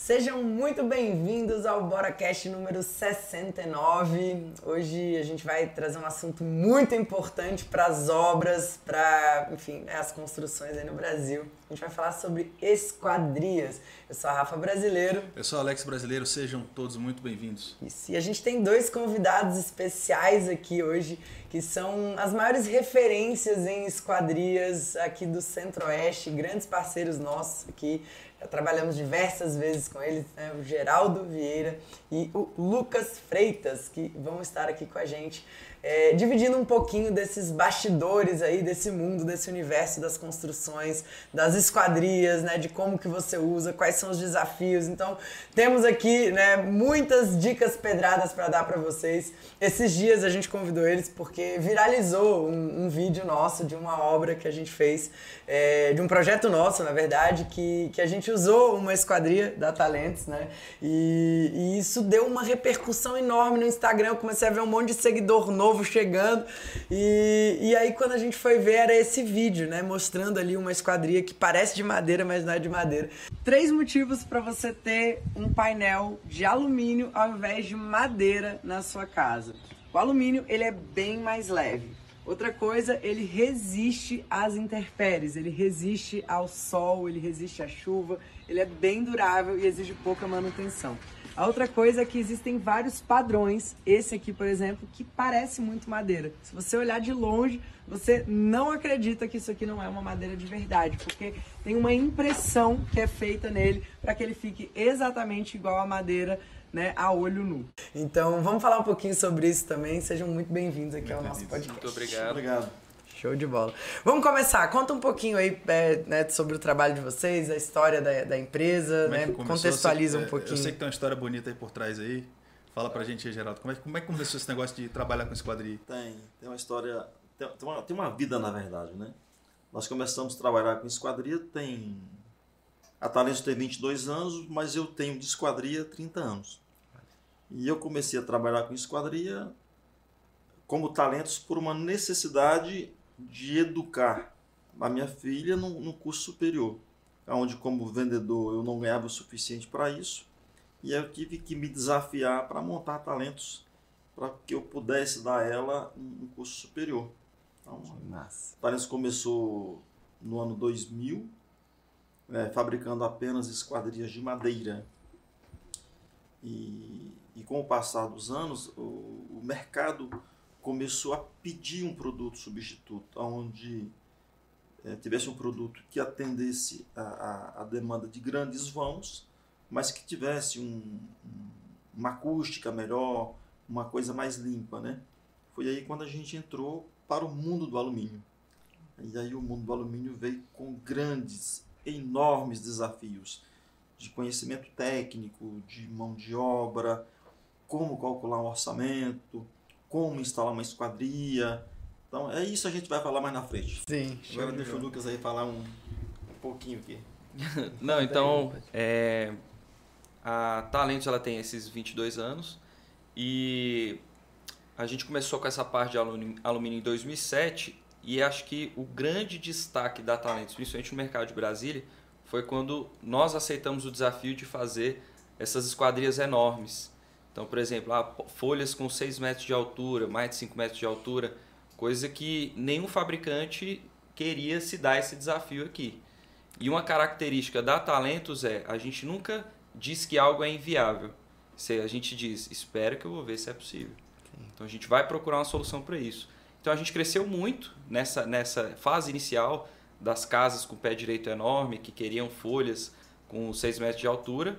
Sejam muito bem-vindos ao BoraCast número 69. Hoje a gente vai trazer um assunto muito importante para as obras, para, enfim, né, as construções aí no Brasil. A gente vai falar sobre esquadrias. Eu sou a Rafa Brasileiro. Eu sou o Alex Brasileiro, sejam todos muito bem-vindos. Isso, e a gente tem dois convidados especiais aqui hoje, que são as maiores referências em esquadrias aqui do Centro-Oeste, grandes parceiros nossos aqui. Já trabalhamos diversas vezes com eles, né? o Geraldo Vieira e o Lucas Freitas, que vão estar aqui com a gente é, dividindo um pouquinho desses bastidores aí, desse mundo, desse universo das construções, das esquadrias, né, de como que você usa, quais são os desafios. Então, temos aqui, né, muitas dicas pedradas para dar para vocês. Esses dias a gente convidou eles porque viralizou um, um, vídeo nosso de uma obra que a gente fez, é, de um projeto nosso, na verdade, que, que a gente usou uma esquadria da Talentos, né, e, e isso deu uma repercussão enorme no Instagram. Eu comecei a ver um monte de seguidor novo novo chegando. E, e aí, quando a gente foi ver, era esse vídeo, né? Mostrando ali uma esquadria que parece de madeira, mas não é de madeira. Três motivos para você ter um painel de alumínio ao invés de madeira na sua casa. O alumínio, ele é bem mais leve. Outra coisa, ele resiste às intempéries, ele resiste ao sol, ele resiste à chuva, ele é bem durável e exige pouca manutenção. A outra coisa é que existem vários padrões. Esse aqui, por exemplo, que parece muito madeira. Se você olhar de longe, você não acredita que isso aqui não é uma madeira de verdade, porque tem uma impressão que é feita nele para que ele fique exatamente igual a madeira né, a olho nu. Então, vamos falar um pouquinho sobre isso também. Sejam muito bem-vindos aqui muito ao nosso podcast. Muito obrigado. Obrigado. Show de bola. Vamos começar. Conta um pouquinho aí é, né, sobre o trabalho de vocês, a história da, da empresa, como né? É Contextualiza um pouquinho. Eu sei que tem uma história bonita aí por trás aí. Fala pra gente aí, Geraldo. Como é, como é que começou esse negócio de trabalhar com esquadria? Tem, tem uma história. Tem, tem, uma, tem uma vida, na verdade, né? Nós começamos a trabalhar com esquadria tem. A Talentos tem 22 anos, mas eu tenho de esquadria 30 anos. E eu comecei a trabalhar com esquadria como talentos por uma necessidade de educar a minha filha no, no curso superior, onde como vendedor eu não ganhava o suficiente para isso e eu tive que me desafiar para montar talentos para que eu pudesse dar a ela um curso superior. Então, Nossa. Talentos começou no ano 2000, né, fabricando apenas esquadrias de madeira. E, e com o passar dos anos, o, o mercado começou a pedir um produto substituto, onde é, tivesse um produto que atendesse a, a, a, demanda de grandes vãos, mas que tivesse um, um, uma acústica melhor, uma coisa mais limpa, né? Foi aí quando a gente entrou para o mundo do alumínio. E aí o mundo do alumínio veio com grandes, enormes desafios de conhecimento técnico, de mão de obra, como calcular um orçamento, como instalar uma esquadria. Então é isso a gente vai falar mais na frente. Sim. Agora deixa o Lucas aí falar um, um pouquinho aqui. Não, então é, a Talentos ela tem esses 22 anos e a gente começou com essa parte de alumínio em 2007 e acho que o grande destaque da Talentos, principalmente no mercado de Brasília, foi quando nós aceitamos o desafio de fazer essas esquadrias enormes. Então, por exemplo, ah, folhas com 6 metros de altura, mais de 5 metros de altura, coisa que nenhum fabricante queria se dar esse desafio aqui. E uma característica da Talentos é, a gente nunca diz que algo é inviável. A gente diz, espera que eu vou ver se é possível. Então a gente vai procurar uma solução para isso. Então a gente cresceu muito nessa, nessa fase inicial das casas com pé direito enorme, que queriam folhas com 6 metros de altura.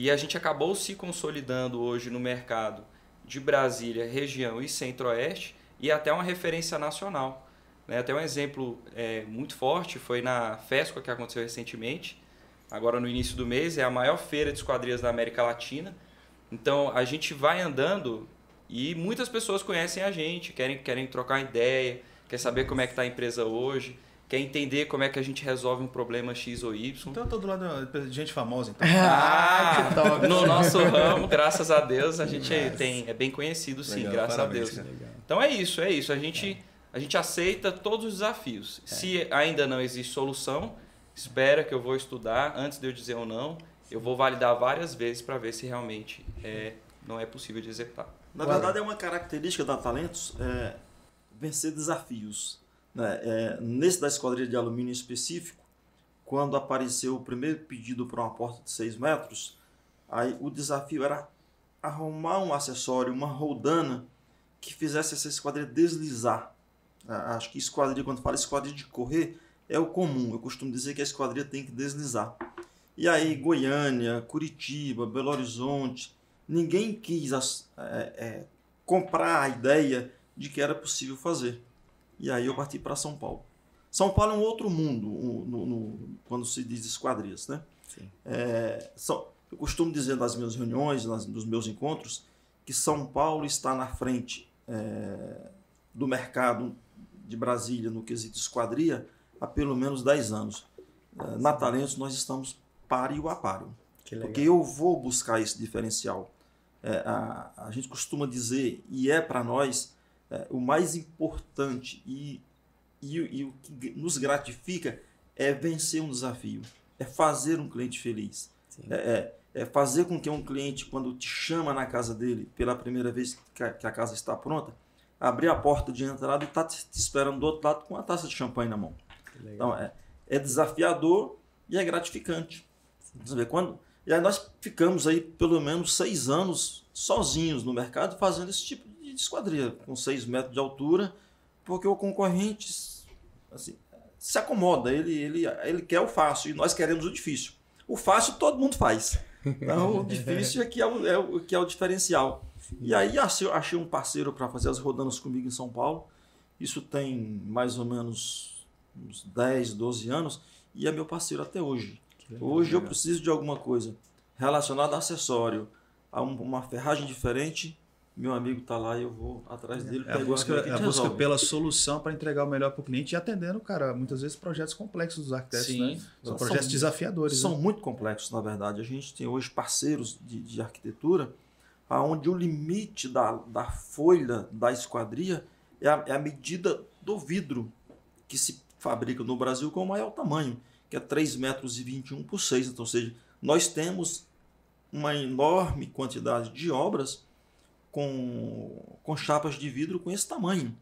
E a gente acabou se consolidando hoje no mercado de Brasília, região e centro-oeste e até uma referência nacional. Né? Até um exemplo é, muito forte foi na FESCO que aconteceu recentemente, agora no início do mês, é a maior feira de esquadrias da América Latina. Então a gente vai andando e muitas pessoas conhecem a gente, querem, querem trocar ideia, quer saber como é que está a empresa hoje quer entender como é que a gente resolve um problema X ou Y. Então eu tô do lado de gente famosa, então. ah, que top. No nosso ramo, graças a Deus, a gente tem, é bem conhecido sim, Legal, graças parabéns, a Deus. Então é isso, é isso. A gente, a gente aceita todos os desafios. É. Se ainda não existe solução, espera que eu vou estudar antes de eu dizer ou não. eu vou validar várias vezes para ver se realmente é, não é possível de executar. Na verdade, é uma característica da Talentos é, vencer desafios. Né? É, nesse da esquadrilha de alumínio específico, quando apareceu o primeiro pedido para uma porta de 6 metros, aí o desafio era arrumar um acessório, uma roldana, que fizesse essa esquadrilha deslizar. Acho que esquadrilha, quando fala esquadrilha de correr, é o comum. Eu costumo dizer que a esquadrilha tem que deslizar. E aí, Goiânia, Curitiba, Belo Horizonte, ninguém quis é, é, comprar a ideia de que era possível fazer. E aí eu parti para São Paulo. São Paulo é um outro mundo no, no, quando se diz esquadrias, né? É, são, eu costumo dizer nas minhas reuniões, nas, nos meus encontros, que São Paulo está na frente é, do mercado de Brasília no quesito esquadria há pelo menos 10 anos. É, na Talentos nós estamos páreo a páreo. Porque eu vou buscar esse diferencial. É, a, a gente costuma dizer, e é para nós, é, o mais importante e, e, e, o que nos gratifica é vencer um desafio, é fazer um cliente feliz. É, é, é, fazer com que um cliente, quando te chama na casa dele pela primeira vez que a, que a casa está pronta, abrir a porta de entrada e está te, esperando do outro lado com uma taça de champanhe na mão. Então, é, é desafiador e é gratificante. Você quando, e aí nós ficamos aí pelo menos seis anos sozinhos no mercado fazendo esse tipo de esquadria, com seis metros de altura, porque o concorrente assim, se acomoda, ele, ele, ele quer o fácil e nós queremos o difícil. O fácil todo mundo faz. Então o difícil é que é o, é o, que é o diferencial. E aí achei, achei um parceiro para fazer as rodanas comigo em São Paulo. Isso tem mais ou menos uns 10, 12 anos e é meu parceiro até hoje. Hoje eu preciso de alguma coisa relacionada a acessório, a uma ferragem diferente, meu amigo está lá e eu vou atrás dele. É a busca, é a busca pela solução para entregar o melhor para o cliente e atendendo, cara, muitas vezes projetos complexos dos arquitetos, Sim. né? São projetos são, desafiadores. São né? muito complexos, na verdade. A gente tem hoje parceiros de, de arquitetura onde o limite da, da folha da esquadria é a, é a medida do vidro que se fabrica no Brasil com o maior tamanho que é 3,21 metros e 21 por 6. Então, ou seja, nós temos uma enorme quantidade de obras com, com chapas de vidro com esse tamanho.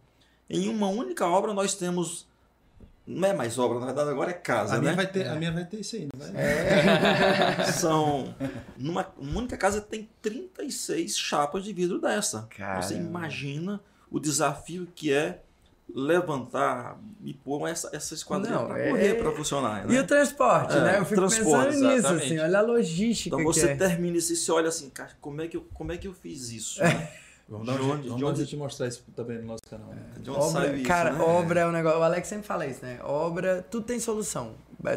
Em uma única obra nós temos não é mais obra, na verdade agora é casa, a né? Minha vai ter, é. A minha vai ter isso aí, não vai? É. São, numa uma única casa tem 36 chapas de vidro dessa. Caramba. Você imagina o desafio que é levantar e pôr essa, essa esquadrilha para é... correr, para funcionar. Né? E o transporte, é, né? Eu fico pensando nisso, exatamente. assim, olha a logística. Então você é. termina isso e você olha assim, cara, como é que eu, como é que eu fiz isso? Né? Vamos, dar, de onde, vamos de onde... te mostrar isso também no nosso canal. Né? De onde obra, isso, cara, né? obra é um negócio. O Alex sempre fala isso, né? Obra, tudo tem solução.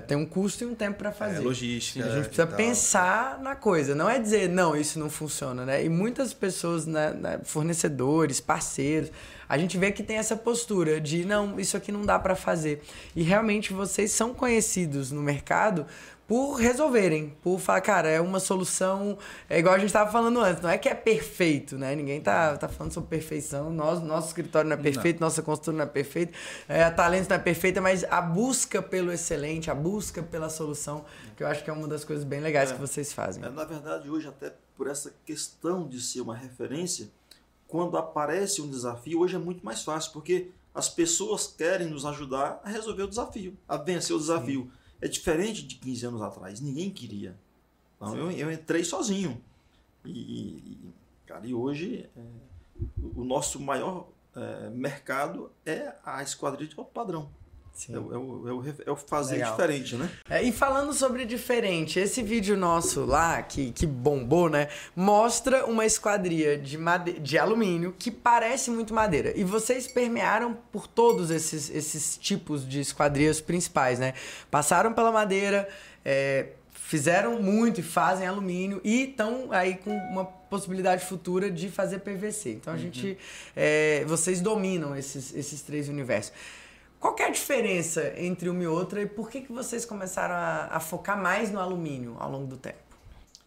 Tem um custo e um tempo para fazer. É, logística. A gente precisa pensar na coisa. Não é dizer, não, isso não funciona, né? E muitas pessoas, né, né fornecedores, parceiros, a gente vê que tem essa postura de, não, isso aqui não dá para fazer. E realmente vocês são conhecidos no mercado por resolverem, por falar, cara, é uma solução, é igual a gente estava falando antes, não é que é perfeito, né? Ninguém tá, tá falando sobre perfeição, nós, nosso escritório não é perfeito, não. nossa consultora não é perfeita, é, a Talentos não é perfeita, mas a busca pelo excelente, a busca pela solução, que eu acho que é uma das coisas bem legais é, que vocês fazem. É, na verdade, hoje, até por essa questão de ser uma referência, quando aparece um desafio, hoje é muito mais fácil, porque as pessoas querem nos ajudar a resolver o desafio, a vencer o desafio. Sim. É diferente de 15 anos atrás. Ninguém queria. Então, eu, eu entrei sozinho. E, e, cara, e hoje é, o nosso maior é, mercado é a esquadrilha de alto padrão. É, o, é, o, é o fazer Legal. diferente, né? É, e falando sobre diferente, esse vídeo nosso lá, que, que bombou, né? Mostra uma esquadria de, made de alumínio que parece muito madeira. E vocês permearam por todos esses, esses tipos de esquadrias principais, né? Passaram pela madeira, é, fizeram muito e fazem alumínio e estão aí com uma possibilidade futura de fazer PVC. Então a uhum. gente, é, vocês dominam esses, esses três universos. Qual é a diferença entre uma e outra e por que, que vocês começaram a, a focar mais no alumínio ao longo do tempo?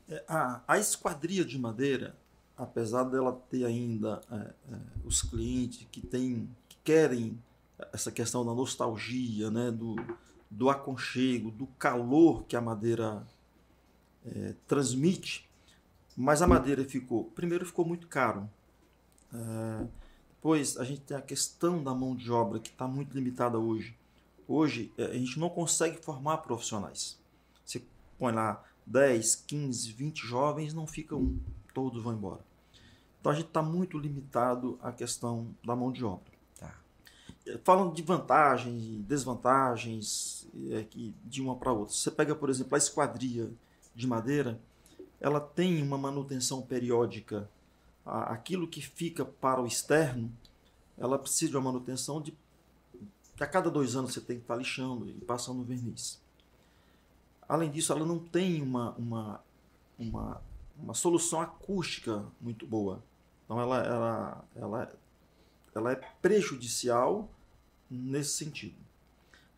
É, a, a esquadria de madeira, apesar dela ter ainda é, é, os clientes que, tem, que querem essa questão da nostalgia, né, do, do aconchego, do calor que a madeira é, transmite, mas a madeira ficou. Primeiro, ficou muito caro. É, depois, a gente tem a questão da mão de obra, que está muito limitada hoje. Hoje, é, a gente não consegue formar profissionais. Você põe lá 10, 15, 20 jovens, não fica um, todos vão embora. Então a gente está muito limitado à questão da mão de obra. Tá. É, falando de vantagens e desvantagens é, que de uma para outra. Você pega, por exemplo, a esquadria de madeira, ela tem uma manutenção periódica. Aquilo que fica para o externo, ela precisa de uma manutenção de a cada dois anos você tem que estar lixando e passando verniz. Além disso, ela não tem uma, uma, uma, uma solução acústica muito boa. Então ela, ela, ela, ela é prejudicial nesse sentido.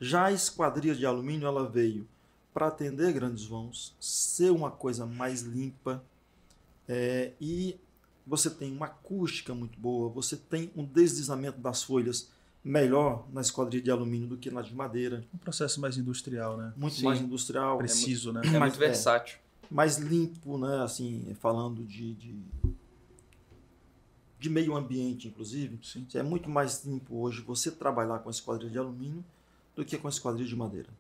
Já a esquadria de alumínio ela veio para atender grandes vãos, ser uma coisa mais limpa é, e você tem uma acústica muito boa, você tem um deslizamento das folhas melhor na esquadria de alumínio do que na de madeira. Um processo mais industrial, né? Muito Sim. mais industrial. Preciso, é, né? É muito versátil. É, mais limpo, né? Assim, falando de, de de meio ambiente, inclusive, Sim. é muito mais limpo hoje você trabalhar com a esquadrilha de alumínio do que com a esquadrilha de madeira.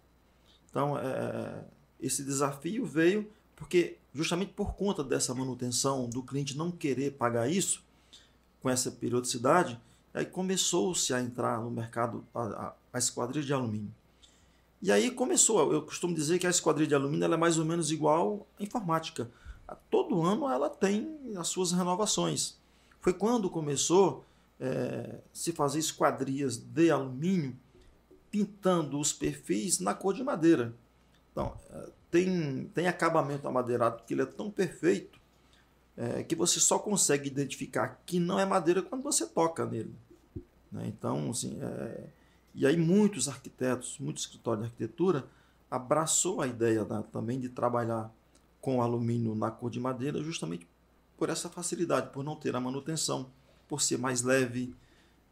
Então, é, é, esse desafio veio porque, justamente por conta dessa manutenção, do cliente não querer pagar isso, com essa periodicidade, aí começou-se a entrar no mercado a, a, a, esquadrilha de alumínio. E aí começou, eu costumo dizer que a esquadrilha de alumínio é mais ou menos igual à informática. Todo ano ela tem as suas renovações. Foi quando começou é, se fazer esquadrias de alumínio pintando os perfis na cor de madeira. Então, é, tem, tem acabamento amadeirado que ele é tão perfeito é, que você só consegue identificar que não é madeira quando você toca nele. Né? Então, assim, é, e aí muitos arquitetos, muitos escritórios de arquitetura abraçou a ideia também de trabalhar com alumínio na cor de madeira justamente por essa facilidade, por não ter a manutenção, por ser mais leve.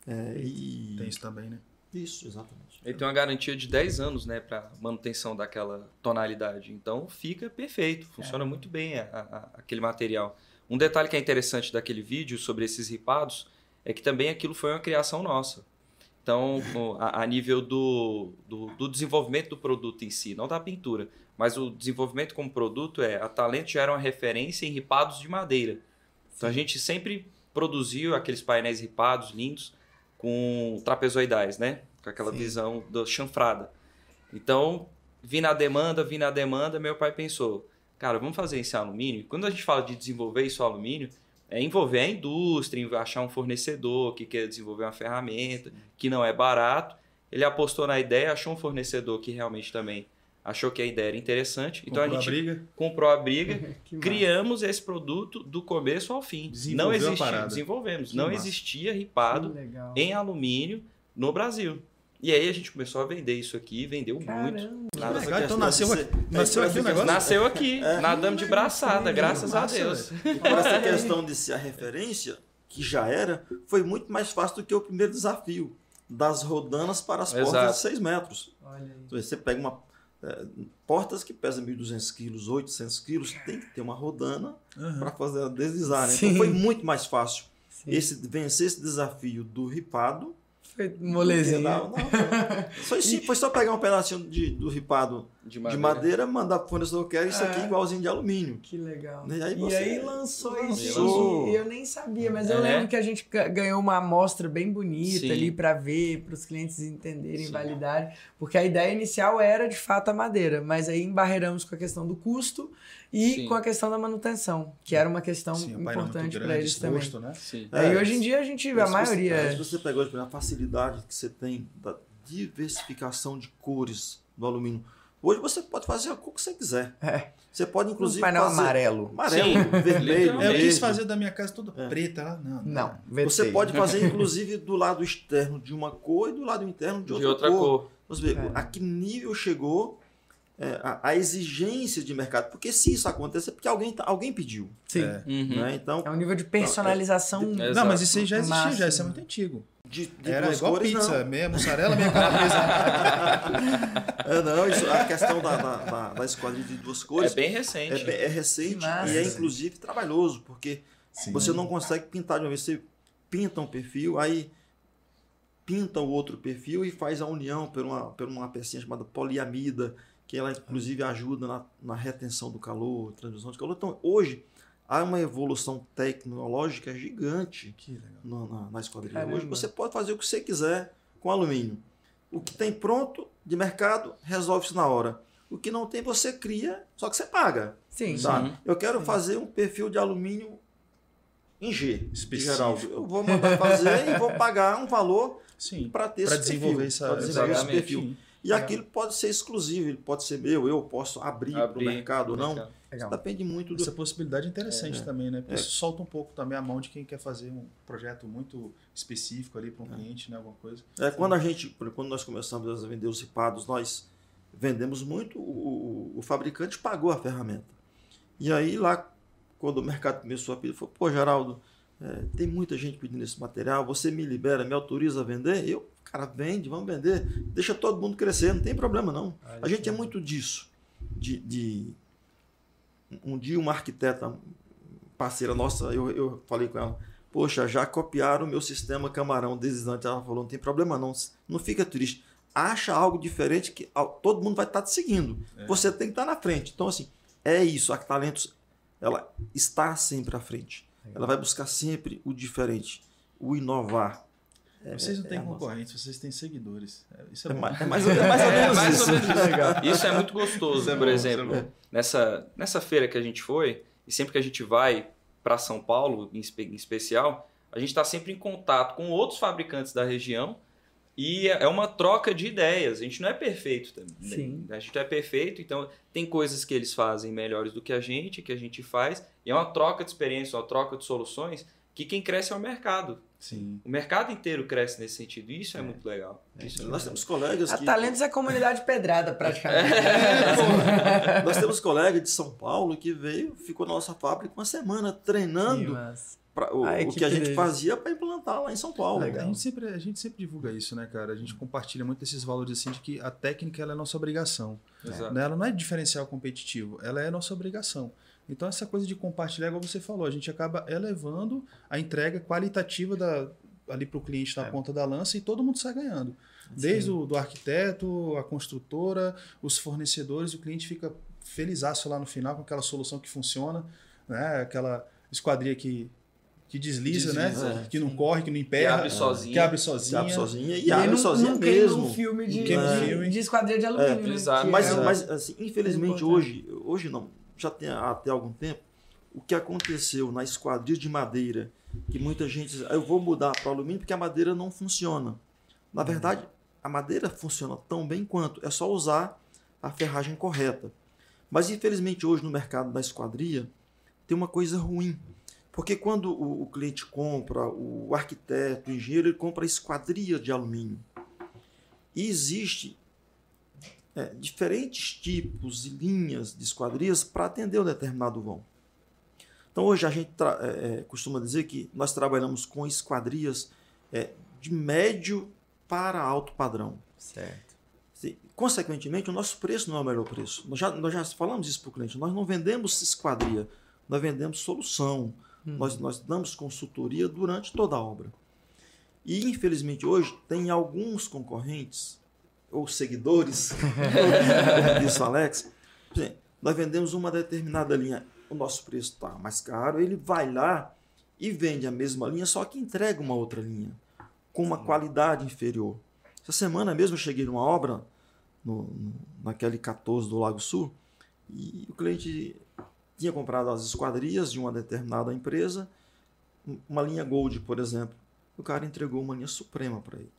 É, e... Tem isso também, né? Isso, exatamente. Ele tem uma garantia de 10 anos né, para manutenção daquela tonalidade. Então fica perfeito, funciona é. muito bem a, a, aquele material. Um detalhe que é interessante daquele vídeo sobre esses ripados é que também aquilo foi uma criação nossa. Então, a, a nível do, do, do, desenvolvimento do produto em si, não da pintura, mas o desenvolvimento como produto é a Talento já era uma referência em ripados de madeira. Então a gente sempre produziu aqueles painéis ripados lindos com trapezoidais, né? Com aquela Sim. visão da chanfrada. Então, vi na demanda, vi na demanda, meu pai pensou, cara, vamos fazer esse alumínio. Quando a gente fala de desenvolver isso alumínio, é envolver a indústria, achar um fornecedor que quer desenvolver uma ferramenta, que não é barato. Ele apostou na ideia, achou um fornecedor que realmente também achou que a ideia era interessante. Comprou então a gente a briga. comprou a briga, criamos esse produto do começo ao fim. Não existia, desenvolvemos. Que não massa. existia ripado em alumínio no Brasil. E aí a gente começou a vender isso aqui, vendeu Caramba. muito. Nada legal, então nasceu, aqui, nasceu aqui o negócio? Nasceu aqui, é. nadamos de braçada, graças a Deus. E essa questão de ser a referência, que já era, foi muito mais fácil do que o primeiro desafio, das rodanas para as Exato. portas de 6 metros. Então, você pega uma é, portas que pesam 1.200 quilos, 800 quilos, tem que ter uma rodana uhum. para fazer ela deslizar. Né? Então foi muito mais fácil esse, vencer esse desafio do ripado foi molezinha. Não, não, foi, sim, foi só pegar um pedacinho de, do ripado de madeira, de madeira mandar para o fornecedor, quero isso aqui é. igualzinho de alumínio. Que legal. E aí, você... e aí lançou, isso. E eu nem sabia, mas é. eu lembro que a gente ganhou uma amostra bem bonita sim. ali para ver, para os clientes entenderem, sim. validarem. Porque a ideia inicial era de fato a madeira, mas aí embarreiramos com a questão do custo e Sim. com a questão da manutenção, que era uma questão Sim, importante para eles também. Né? Sim. É, e hoje em dia a gente, a maioria... Se você pegou a facilidade que você tem da diversificação de cores do alumínio, hoje você pode fazer a cor que você quiser. É. Você pode, inclusive, um painel fazer amarelo. Amarelo, Sim. vermelho. Eu quis fazer da minha casa toda é. preta lá. Não, não. não você pode fazer, inclusive, do lado externo de uma cor e do lado interno de outra, de outra cor. cor. Você vê, é. a que nível chegou é, a, a, exigência de mercado. Porque se isso acontecer, é porque alguém, tá, alguém pediu. Sim. É, uhum. né? então, é um nível de personalização. Então, é, não, mas isso aí já existia, já, isso é muito antigo. de, de Era duas igual cores, pizza, não. meia mussarela, meia calabresa. É, não, isso, a questão da, da, da, da esquadrilha de duas cores É bem recente. é, é recente massa. e é inclusive trabalhoso, porque Sim. você não consegue pintar de uma vez. Você pinta um perfil, aí pinta o outro perfil e faz a união por uma, por uma pecinha chamada poliamida, que ela inclusive ajuda na, na retenção do calor, transmissão de calor. Então, hoje, há uma evolução tecnológica gigante na, na, na esquadrilha. Caramba. Hoje você pode fazer o que você quiser com alumínio. O que tem pronto de mercado, resolve-se na hora. O que não tem, você cria, só que você paga. Sim. Tá? Uhum. Eu quero fazer um perfil de alumínio em G, Específico. Geraldo. Eu vou mandar fazer e vou pagar um valor Sim. para ter Para esse desenvolver perfil. essa, pra desenvolver esse perfil. E aquilo pode ser exclusivo, ele pode ser meu, eu posso abrir, para o mercado ou não. mercado. Legal. Depende muito do. Essa possibilidade é interessante É. também, né? Porque É. isso solta um pouco também a mão de quem quer fazer um projeto muito específico ali É. para um cliente, né? Alguma coisa. É, quando a gente, quando nós começamos a vender os ripados, nós vendemos muito, o, o- o fabricante pagou a ferramenta. E aí lá, quando o mercado começou a pedir, falou, pô, Geraldo, é, tem muita gente pedindo esse material, você me libera, me autoriza a vender? Eu, cara, vende, vamos vender, deixa todo mundo crescer, não tem problema não. A gente é muito disso, de, de- um dia uma arquiteta parceira nossa, eu, eu falei com ela, poxa, já copiaram o meu sistema camarão desde antes. Ela falou, não tem problema não, não fica triste. Acha algo diferente que todo mundo vai estar te seguindo. Você tem que estar na frente. Então, assim, é isso. A Talentos, ela está sempre à frente. Ela vai buscar sempre o diferente, o inovar. É, vocês não têm é nossa- concorrentes, vocês têm seguidores. É, Isso é, É mais, é mais, ou- é mais ou É, menos mais isso. ou menos isso. Isso é muito gostoso, Isso é por bom, exemplo. é nessa, nessa feira que a gente foi, e sempre que a gente vai para São Paulo, em, em especial, a gente está sempre em contato com outros fabricantes da região e é é uma troca de ideias. A gente não é perfeito também. Sim. A gente não é perfeito, então tem coisas que eles fazem melhores do que a gente, que a gente faz, e é uma troca de experiência, uma troca de soluções, que quem cresce é o mercado. Sim. O mercado inteiro cresce nesse sentido, e isso é, muito legal. Isso é Nós muito temos colegas A que... Talentos é comunidade pedrada, praticamente. É, Nós temos colega de São Paulo que veio, ficou na nossa fábrica uma semana treinando Mas... pra- o, o que a gente deles. fazia para implantar lá em São Paulo. A gente, sempre, a gente sempre divulga isso, né, cara? A gente compartilha muito esses valores assim de que a técnica ela é nossa obrigação. Exato. né? Ela não é diferencial competitivo, ela é nossa obrigação. Então, essa coisa de compartilhar, igual você falou, a gente acaba elevando a entrega qualitativa da, ali para o cliente na ponta da lança e todo mundo sai ganhando. Desde o do arquiteto, a construtora, os fornecedores, o cliente fica felizaço lá no final com aquela solução que funciona, né? aquela esquadria que, que desliza, Desliza, né? é. que não corre, que não emperra, Que abre sozinha. que abre sozinha. abre sozinha e E abre não, sozinha mesmo. um filme de, de, filme. de esquadrilha de alumínio, né? exato. Que Mas, é mas assim, infelizmente hoje, hoje não, já tem até algum tempo, o que aconteceu na esquadrilha de madeira, que muita gente "Ah, eu vou mudar para alumínio porque a madeira não funciona. Na verdade, a madeira funciona tão bem quanto, é só usar a ferragem correta. Mas infelizmente hoje no mercado da esquadria tem uma coisa ruim. Porque quando o, o cliente compra, o arquiteto, o engenheiro, ele compra esquadria de alumínio. E existe é, diferentes tipos e linhas de esquadrias para atender um determinado vão. Então hoje a gente é, é, costuma dizer que nós trabalhamos com esquadrias é, de médio para alto padrão. Certo. Consequentemente, o nosso preço não é o melhor preço. Nós já, nós já falamos isso para o cliente. Nós não vendemos esquadria, nós vendemos solução. Nós, nós damos consultoria durante toda a obra. E, infelizmente, hoje, tem alguns concorrentes, ou seguidores, como disse o Alex, nós vendemos uma determinada linha, o nosso preço está mais caro, ele vai lá e vende a mesma linha, só que entrega uma outra linha, com uma qualidade inferior. Essa semana mesmo eu cheguei numa obra, no, no, naquele 14 do Lago Sul, e o cliente tinha comprado as esquadrias de uma determinada empresa, um- uma linha Gold, por exemplo. O cara entregou uma linha Suprema para ele,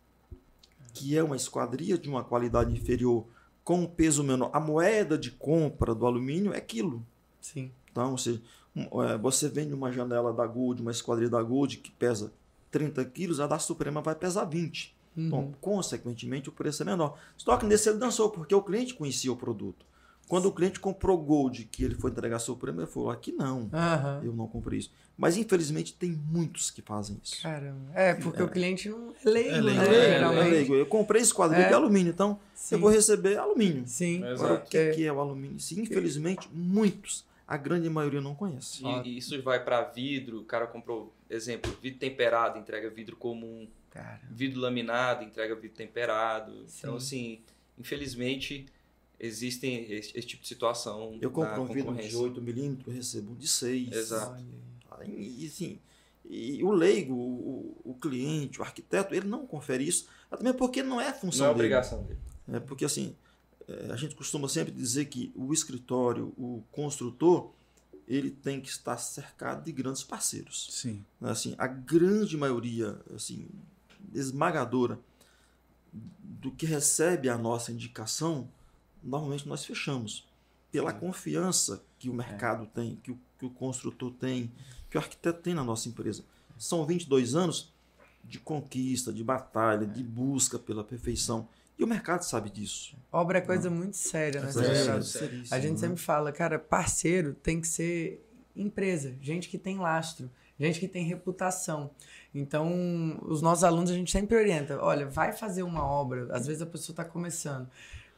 que é uma esquadria de uma qualidade inferior, com um peso menor. A moeda de compra do alumínio é quilo. Sim. Então, ou seja, é, você vende uma janela da Gold, uma esquadria da Gold que pesa 30 quilos, a da Suprema vai pesar 20. Então, consequentemente, o preço é menor. Só que nesse ele dançou, porque o cliente conhecia o produto. Quando o cliente comprou Gold, que ele foi entregar seu prêmio, ele falou: aqui não, Aham. eu não comprei isso. Mas infelizmente tem muitos que fazem isso. Caramba. É, porque o cliente não é leigo, É leigo, né? é leigo, geralmente. É leigo. Eu comprei esquadrilha É. de alumínio, então Sim. eu vou receber alumínio. Sim. Agora, o que, É. que é o alumínio? Sim, infelizmente, muitos, a grande maioria não conhece. E, e isso vai para vidro, o cara comprou, exemplo, vidro temperado, entrega vidro comum, Cara. vidro laminado, entrega vidro temperado. Então, Sim. assim, infelizmente, existem esse, esse tipo de situação Eu compro um vidro de concorrência. 8 milímetros, recebo um de 6. Exato. E, assim, e o leigo, o, o cliente, o arquiteto, ele não confere isso, até mesmo porque não é função Não é dele. obrigação dele. É porque assim, é, a gente costuma sempre dizer que o escritório, o construtor, ele tem que estar cercado de grandes parceiros. Sim. né? Assim, a grande maioria, assim, esmagadora do que recebe a nossa indicação, normalmente nós fechamos. Pela confiança que o mercado tem, que o, que o construtor tem, que o arquiteto tem na nossa empresa. São 22 anos de conquista, de batalha, de busca pela perfeição. E o mercado sabe disso. Obra é coisa muito séria, né? É, sério, A gente né? sempre fala, cara, parceiro tem que ser empresa, gente que tem lastro, gente que tem reputação. Então, os nossos alunos a gente sempre orienta, olha, vai fazer uma obra, às vezes a pessoa está começando.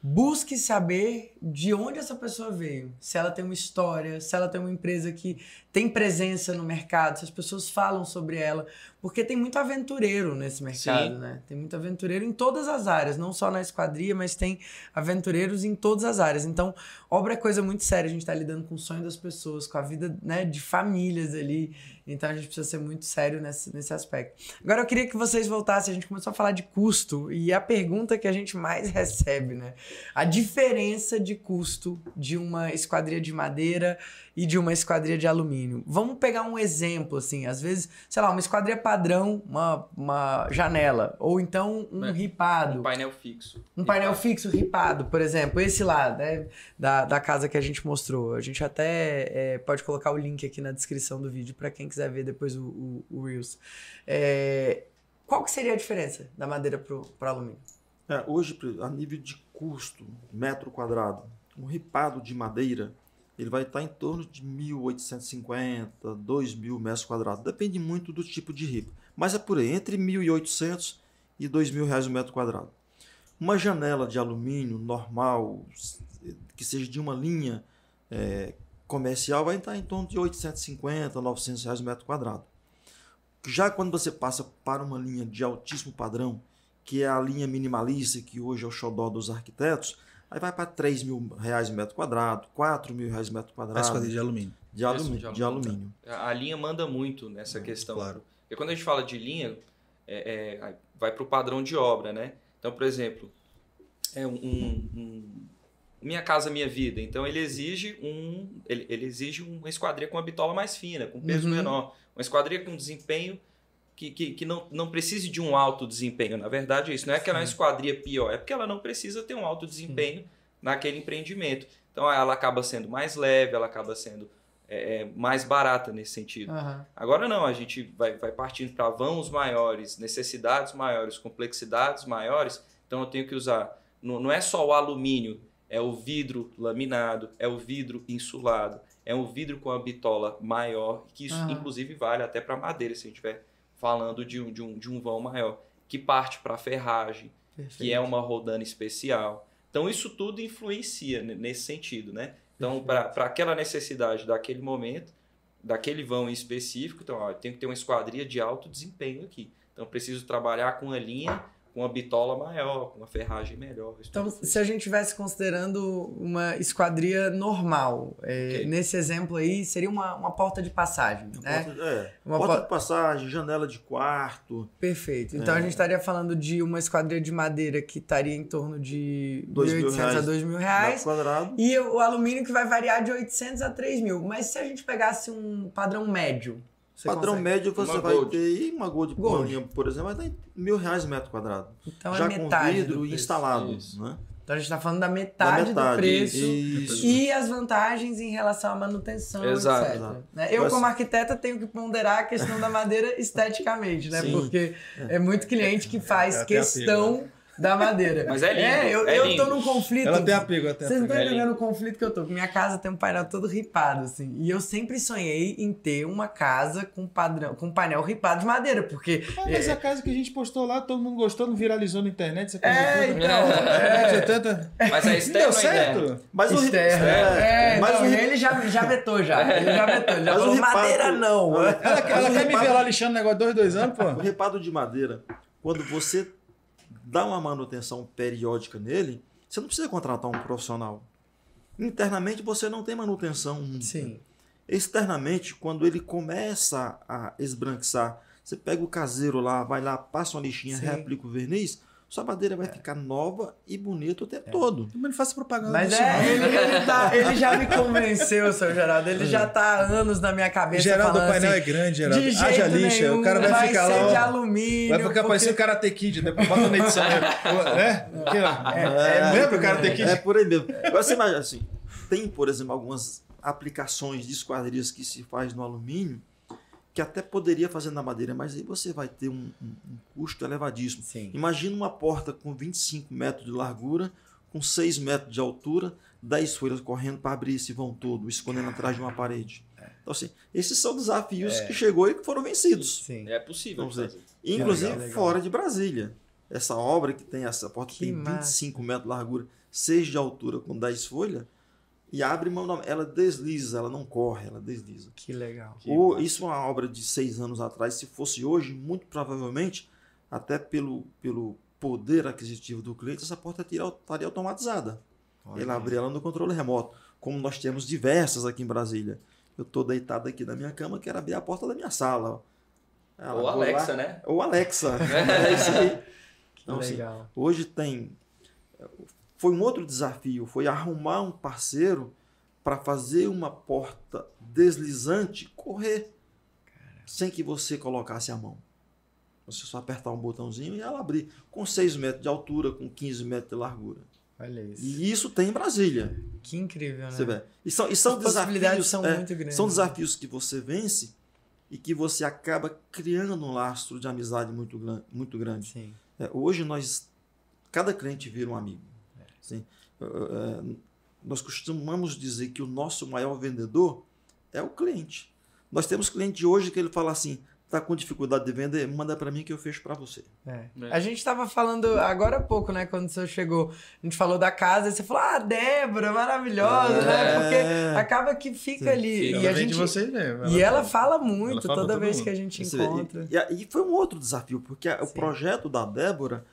Busque saber de onde essa pessoa veio. Se ela tem uma história, se ela tem uma empresa que tem presença no mercado, se as pessoas falam sobre ela. Porque tem muito aventureiro nesse mercado, Sim. né? Tem muito aventureiro em todas as áreas, não só na esquadria, mas tem aventureiros em todas as áreas. Então, obra é coisa muito séria. A gente está lidando com o sonho das pessoas, com a vida né, de famílias ali. Então, a gente precisa ser muito sério nesse, nesse aspecto. Agora, eu queria que vocês voltassem. A gente começou a falar de custo e a pergunta que a gente mais recebe, né? A diferença de custo de uma esquadria de madeira e de uma esquadria de alumínio. Vamos pegar um exemplo, assim. Às vezes, sei lá, uma esquadria padrão, uma, uma janela. Ou então um É, ripado. Um painel fixo. Um painel fixo ripado, por exemplo, esse lá, né, da, da casa que a gente mostrou. A gente até é, pode colocar o link aqui na descrição do vídeo para quem quiser ver depois o, o, o Reels. É, qual que seria a diferença da madeira pro alumínio? É, hoje, a nível de custo, metro quadrado, um ripado de madeira, ele vai estar em torno de 1.850, 2.000 metros quadrados. Depende muito do tipo de ripa. Mas é por aí, entre 1.800 e 2.000 reais o metro quadrado. Uma janela de alumínio normal, que seja de uma linha é, comercial, vai estar em torno de 850, 900 reais o metro quadrado. Já quando você passa para uma linha de altíssimo padrão, que é a linha minimalista, que hoje é o xodó dos arquitetos, aí vai para 3 mil reais o metro quadrado, 4 mil reais o metro quadrado esquadrilha de alumínio. de alumínio. de alumínio. A a linha manda muito nessa questão. claro. Porque quando a gente fala de linha, é, é, vai para o padrão de obra, né? Então, por exemplo, é um, um- um- Minha Casa Minha Vida. Então, ele exige um ele, ele exige uma esquadria com uma bitola mais fina, com peso Uhum. menor. Uma esquadria com desempenho que, que, que não, não precise de um alto desempenho. Na verdade, é isso. Não é que ela é uma esquadria pior, é porque ela não precisa ter um alto desempenho naquele empreendimento. Então, ela acaba sendo mais leve, ela acaba sendo é, é, mais barata nesse sentido. Aham. Agora não, a gente vai, vai partindo para vãos maiores, necessidades maiores, complexidades maiores. Então eu tenho que usar. Não, não é só o alumínio, é o vidro laminado, é o vidro insulado, é um vidro com a bitola maior, que isso Aham. inclusive vale até para madeira, se a gente estiver falando de um, de, um, de um vão maior, que parte para ferragem, que é uma rodana especial. Então isso tudo influencia ne- nesse sentido, né? Então, para aquela necessidade daquele momento, daquele vão em específico, então, ó, eu tenho que ter uma esquadria de alto desempenho aqui. Então, eu preciso trabalhar com uma linha, com uma bitola maior, com uma ferragem melhor. Então, tudo se a gente estivesse considerando uma esquadria normal, é, Ok. nesse exemplo aí, seria uma, uma porta de passagem, né? Porta, é, Uma porta po- de passagem, janela de quarto, Perfeito. Então É. a gente estaria falando de uma esquadria de madeira que estaria em torno de Dois mil 1.800 a reais. 2 mil metro reais. quadrado. E o alumínio que vai variar de 800 a 3 mil. Mas se a gente pegasse um padrão médio, você Padrão consegue? médio você Uma vai Gold. ter e uma Gold, Gold. Por exemplo, vai dar mil reais o metro quadrado. Então Já é metade com vidro do preço. instalado. Isso. Né? Então a gente está falando da Da metade, do preço. Isso. E as vantagens em relação à manutenção, Exato. etc. Exato. Né? Eu, Mas- como arquiteta, tenho que ponderar a questão da madeira esteticamente, né? Sim. Porque é muito cliente que faz É questão da madeira. Mas é lindo, É, eu, é eu lindo. tô num conflito. Ela tem apego, tem Vocês não estão É entendendo o conflito que eu tô. Minha casa tem um painel todo ripado, assim. E eu sempre sonhei em ter uma casa com padrão, com painel ripado de madeira, porque. Ah, mas a casa que a gente postou lá, todo mundo gostou, não viralizou na internet, essa coisa É, então. É, É. Mas é externo deu ou certo? Mas o externo. É, mas não, o ele já, já vetou já. Ele já vetou. Ele já Mas o falou, ripado- madeira não. Ela, ela o quer me reparo- ver lá lixando o negócio dois, dois anos, O pô. reparo de madeira, quando você dá uma manutenção periódica nele, você não precisa contratar um profissional. Internamente você não tem manutenção. Sim. Externamente, quando ele começa a esbranquiçar, você pega o caseiro lá, vai lá, passa uma lixinha, Sim. reaplica o verniz, sua madeira vai ficar nova e bonita o tempo todo. Mas não faça propaganda Mas é, ele, ele tá- ele já me convenceu, seu Geraldo. Ele já tá há anos na minha cabeça. Geraldo, o painel assim, é grande, Geraldo. De Haja jeito lixa, nenhum, o cara vai, ficar ser lá. de alumínio. Vai ficar porque- parecendo Karate Kid, depois bota na edição. né? né? É, Lembra o Karate Kid? É por aí mesmo. Agora você imagina assim, tem, por exemplo, algumas aplicações de esquadrias que se faz no alumínio que até poderia fazer na madeira, mas aí você vai ter um, um- um custo elevadíssimo. Sim. Imagina uma porta com 25 metros de largura, com 6 metros de altura, 10 folhas correndo para abrir esse vão todo, escondendo atrás de uma parede. Então, assim, esses são desafios que chegou e que foram vencidos. Sim. É possível. Dizer. Inclusive legal, legal. fora de Brasília. Essa obra que tem essa porta Que tem massa. 25 metros de largura, 6 de altura com 10 folhas, e abre mão da- ela desliza, ela não corre, ela desliza. Que legal. Ou, isso é uma obra de seis anos atrás. Se fosse hoje, muito provavelmente, até pelo, pelo poder aquisitivo do cliente, essa porta estaria automatizada. Ele abrir ela no controle remoto, como nós temos diversas aqui em Brasília. Eu estou deitado aqui na minha cama, quero abrir a porta da minha sala. Ela, Ou Alexa, lá- né? Ou Alexa. é isso aí. Que Então, assim, legal. Hoje tem. Foi um outro desafio, foi arrumar um parceiro para fazer uma porta deslizante correr sem que você colocasse a mão. Você só apertar um botãozinho e ela abrir com 6 metros de altura, com 15 metros de largura. Olha isso. E isso tem em Brasília. Que incrível, né? Você vê. E são, e são As desafios. são é, muito grandes. são desafios que você vence e que você acaba criando um lastro de amizade muito, muito grande. Sim. É, hoje nós, cada cliente vira um amigo. Assim, é, nós costumamos dizer que o nosso maior vendedor é o cliente. Nós temos cliente hoje que ele fala assim, está com dificuldade de vender, manda para mim que eu fecho para você. É. É. A gente tava falando agora há pouco, né? Quando o senhor chegou, a gente falou da casa, e você falou, ah, Débora, maravilhosa, né? É. Porque acaba que fica ali. fica. E, a gente, de vocês mesmo. e ela fala muito Ela fala toda vez mundo. que a gente Você vê, encontra. E, e- e foi um outro desafio, porque a- o Sim. projeto da Débora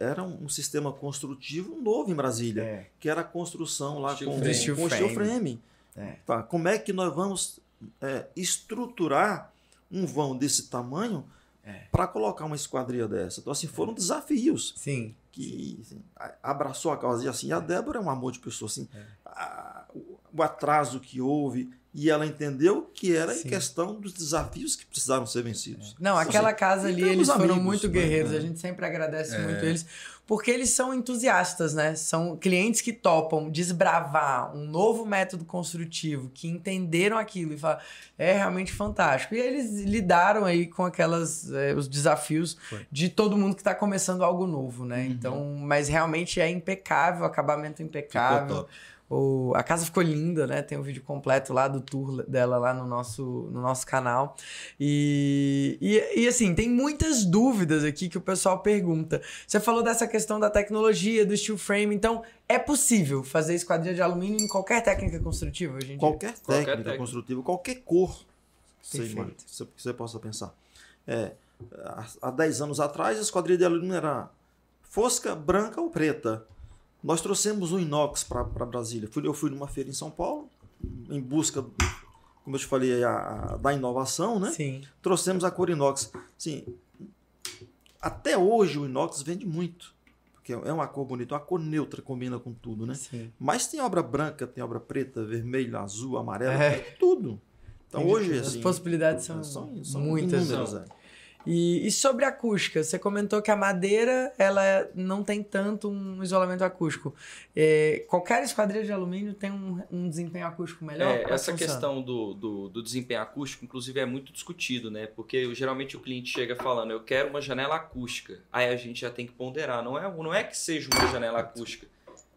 era um, sistema construtivo novo em Brasília, É. que era a construção lá Steel com, frame. Steel com steel frame. É. Tá, como é que nós vamos é, estruturar um vão desse tamanho É. para colocar uma esquadria dessa? Então, assim, foram desafios Sim. que assim, abraçou a causa. E assim, a Débora é um amor de pessoa, assim, É. a- o, o atraso que houve, e ela entendeu que era Sim. em questão dos desafios que precisaram ser vencidos. Não, Então, aquela assim, casa ali, e temos eles foram amigos, muito né? guerreiros. É. A gente sempre agradece É. muito eles. Porque eles são entusiastas, né? São clientes que topam desbravar um novo método construtivo, que entenderam aquilo e falam, é realmente fantástico. E eles lidaram aí com aquelas, eh, os desafios Foi. de todo mundo que está começando algo novo, né? Então, mas realmente é impecável, acabamento impecável. top. O, a casa ficou linda, né? Tem o vídeo completo lá do tour dela lá no nosso, no nosso canal. E, e, e, assim, tem muitas dúvidas aqui que o pessoal pergunta. Você falou dessa questão da tecnologia, do steel frame. Então, é possível fazer esquadrilha de alumínio em qualquer técnica construtiva hoje em dia? Qualquer técnica Qualquer técnica. construtiva, qualquer cor que você, Perfeito. você- você possa pensar. É, há- há 10 anos atrás, a esquadrilha de alumínio era fosca, branca ou preta. Nós trouxemos o inox para Brasília. Eu fui numa feira em São Paulo, em busca, como eu te falei, a- a- da inovação, né? Sim. Trouxemos a cor inox. Sim, até hoje o inox vende muito. Porque é uma cor bonita, uma cor neutra, combina com tudo, né? Sim. Mas tem obra branca, tem obra preta, vermelha, azul, amarela, É. tem tudo. Então Tem hoje. As assim, possibilidades são, são, são muitas. inúmeras, né? é. E, e, sobre acústica, você comentou que a madeira ela não tem tanto um isolamento acústico. É, qualquer esquadrilha de alumínio tem um, um desempenho acústico melhor? É, essa funciona? questão do, do, do, desempenho acústico, inclusive, é muito discutido, né? Porque geralmente o cliente chega falando, eu quero uma janela acústica. Aí a gente já tem que ponderar. Não é, não é que seja uma janela acústica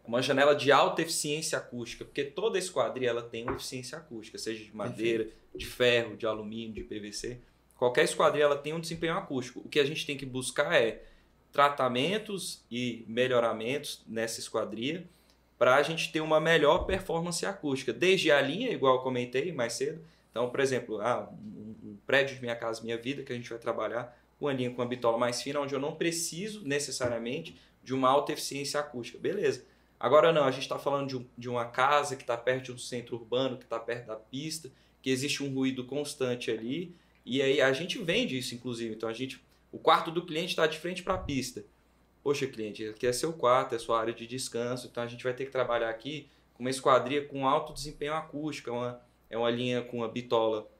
uma janela de alta eficiência acústica, porque toda esquadrilha ela tem uma eficiência acústica, seja de madeira, de ferro, de alumínio, de PVC. Qualquer esquadrilha ela tem um desempenho acústico. O que a gente tem que buscar é tratamentos e melhoramentos nessa esquadrilha para a gente ter uma melhor performance acústica. Desde a linha, igual comentei mais cedo. Então, por exemplo, ah, um, um prédio de Minha Casa Minha Vida, que a gente vai trabalhar com a linha com a bitola mais fina, onde eu não preciso necessariamente de uma alta eficiência acústica. Beleza. Agora não, a gente está falando de, um, de, uma casa que está perto de um centro urbano, que está perto da pista, que existe um ruído constante ali e aí a gente vende isso, inclusive. Então a gente. O quarto do cliente está de frente para a pista. Poxa, cliente, aqui é seu quarto, é sua área de descanso, então a gente vai ter que trabalhar aqui com uma esquadria com alto desempenho acústico, é uma, é uma linha com uma bitola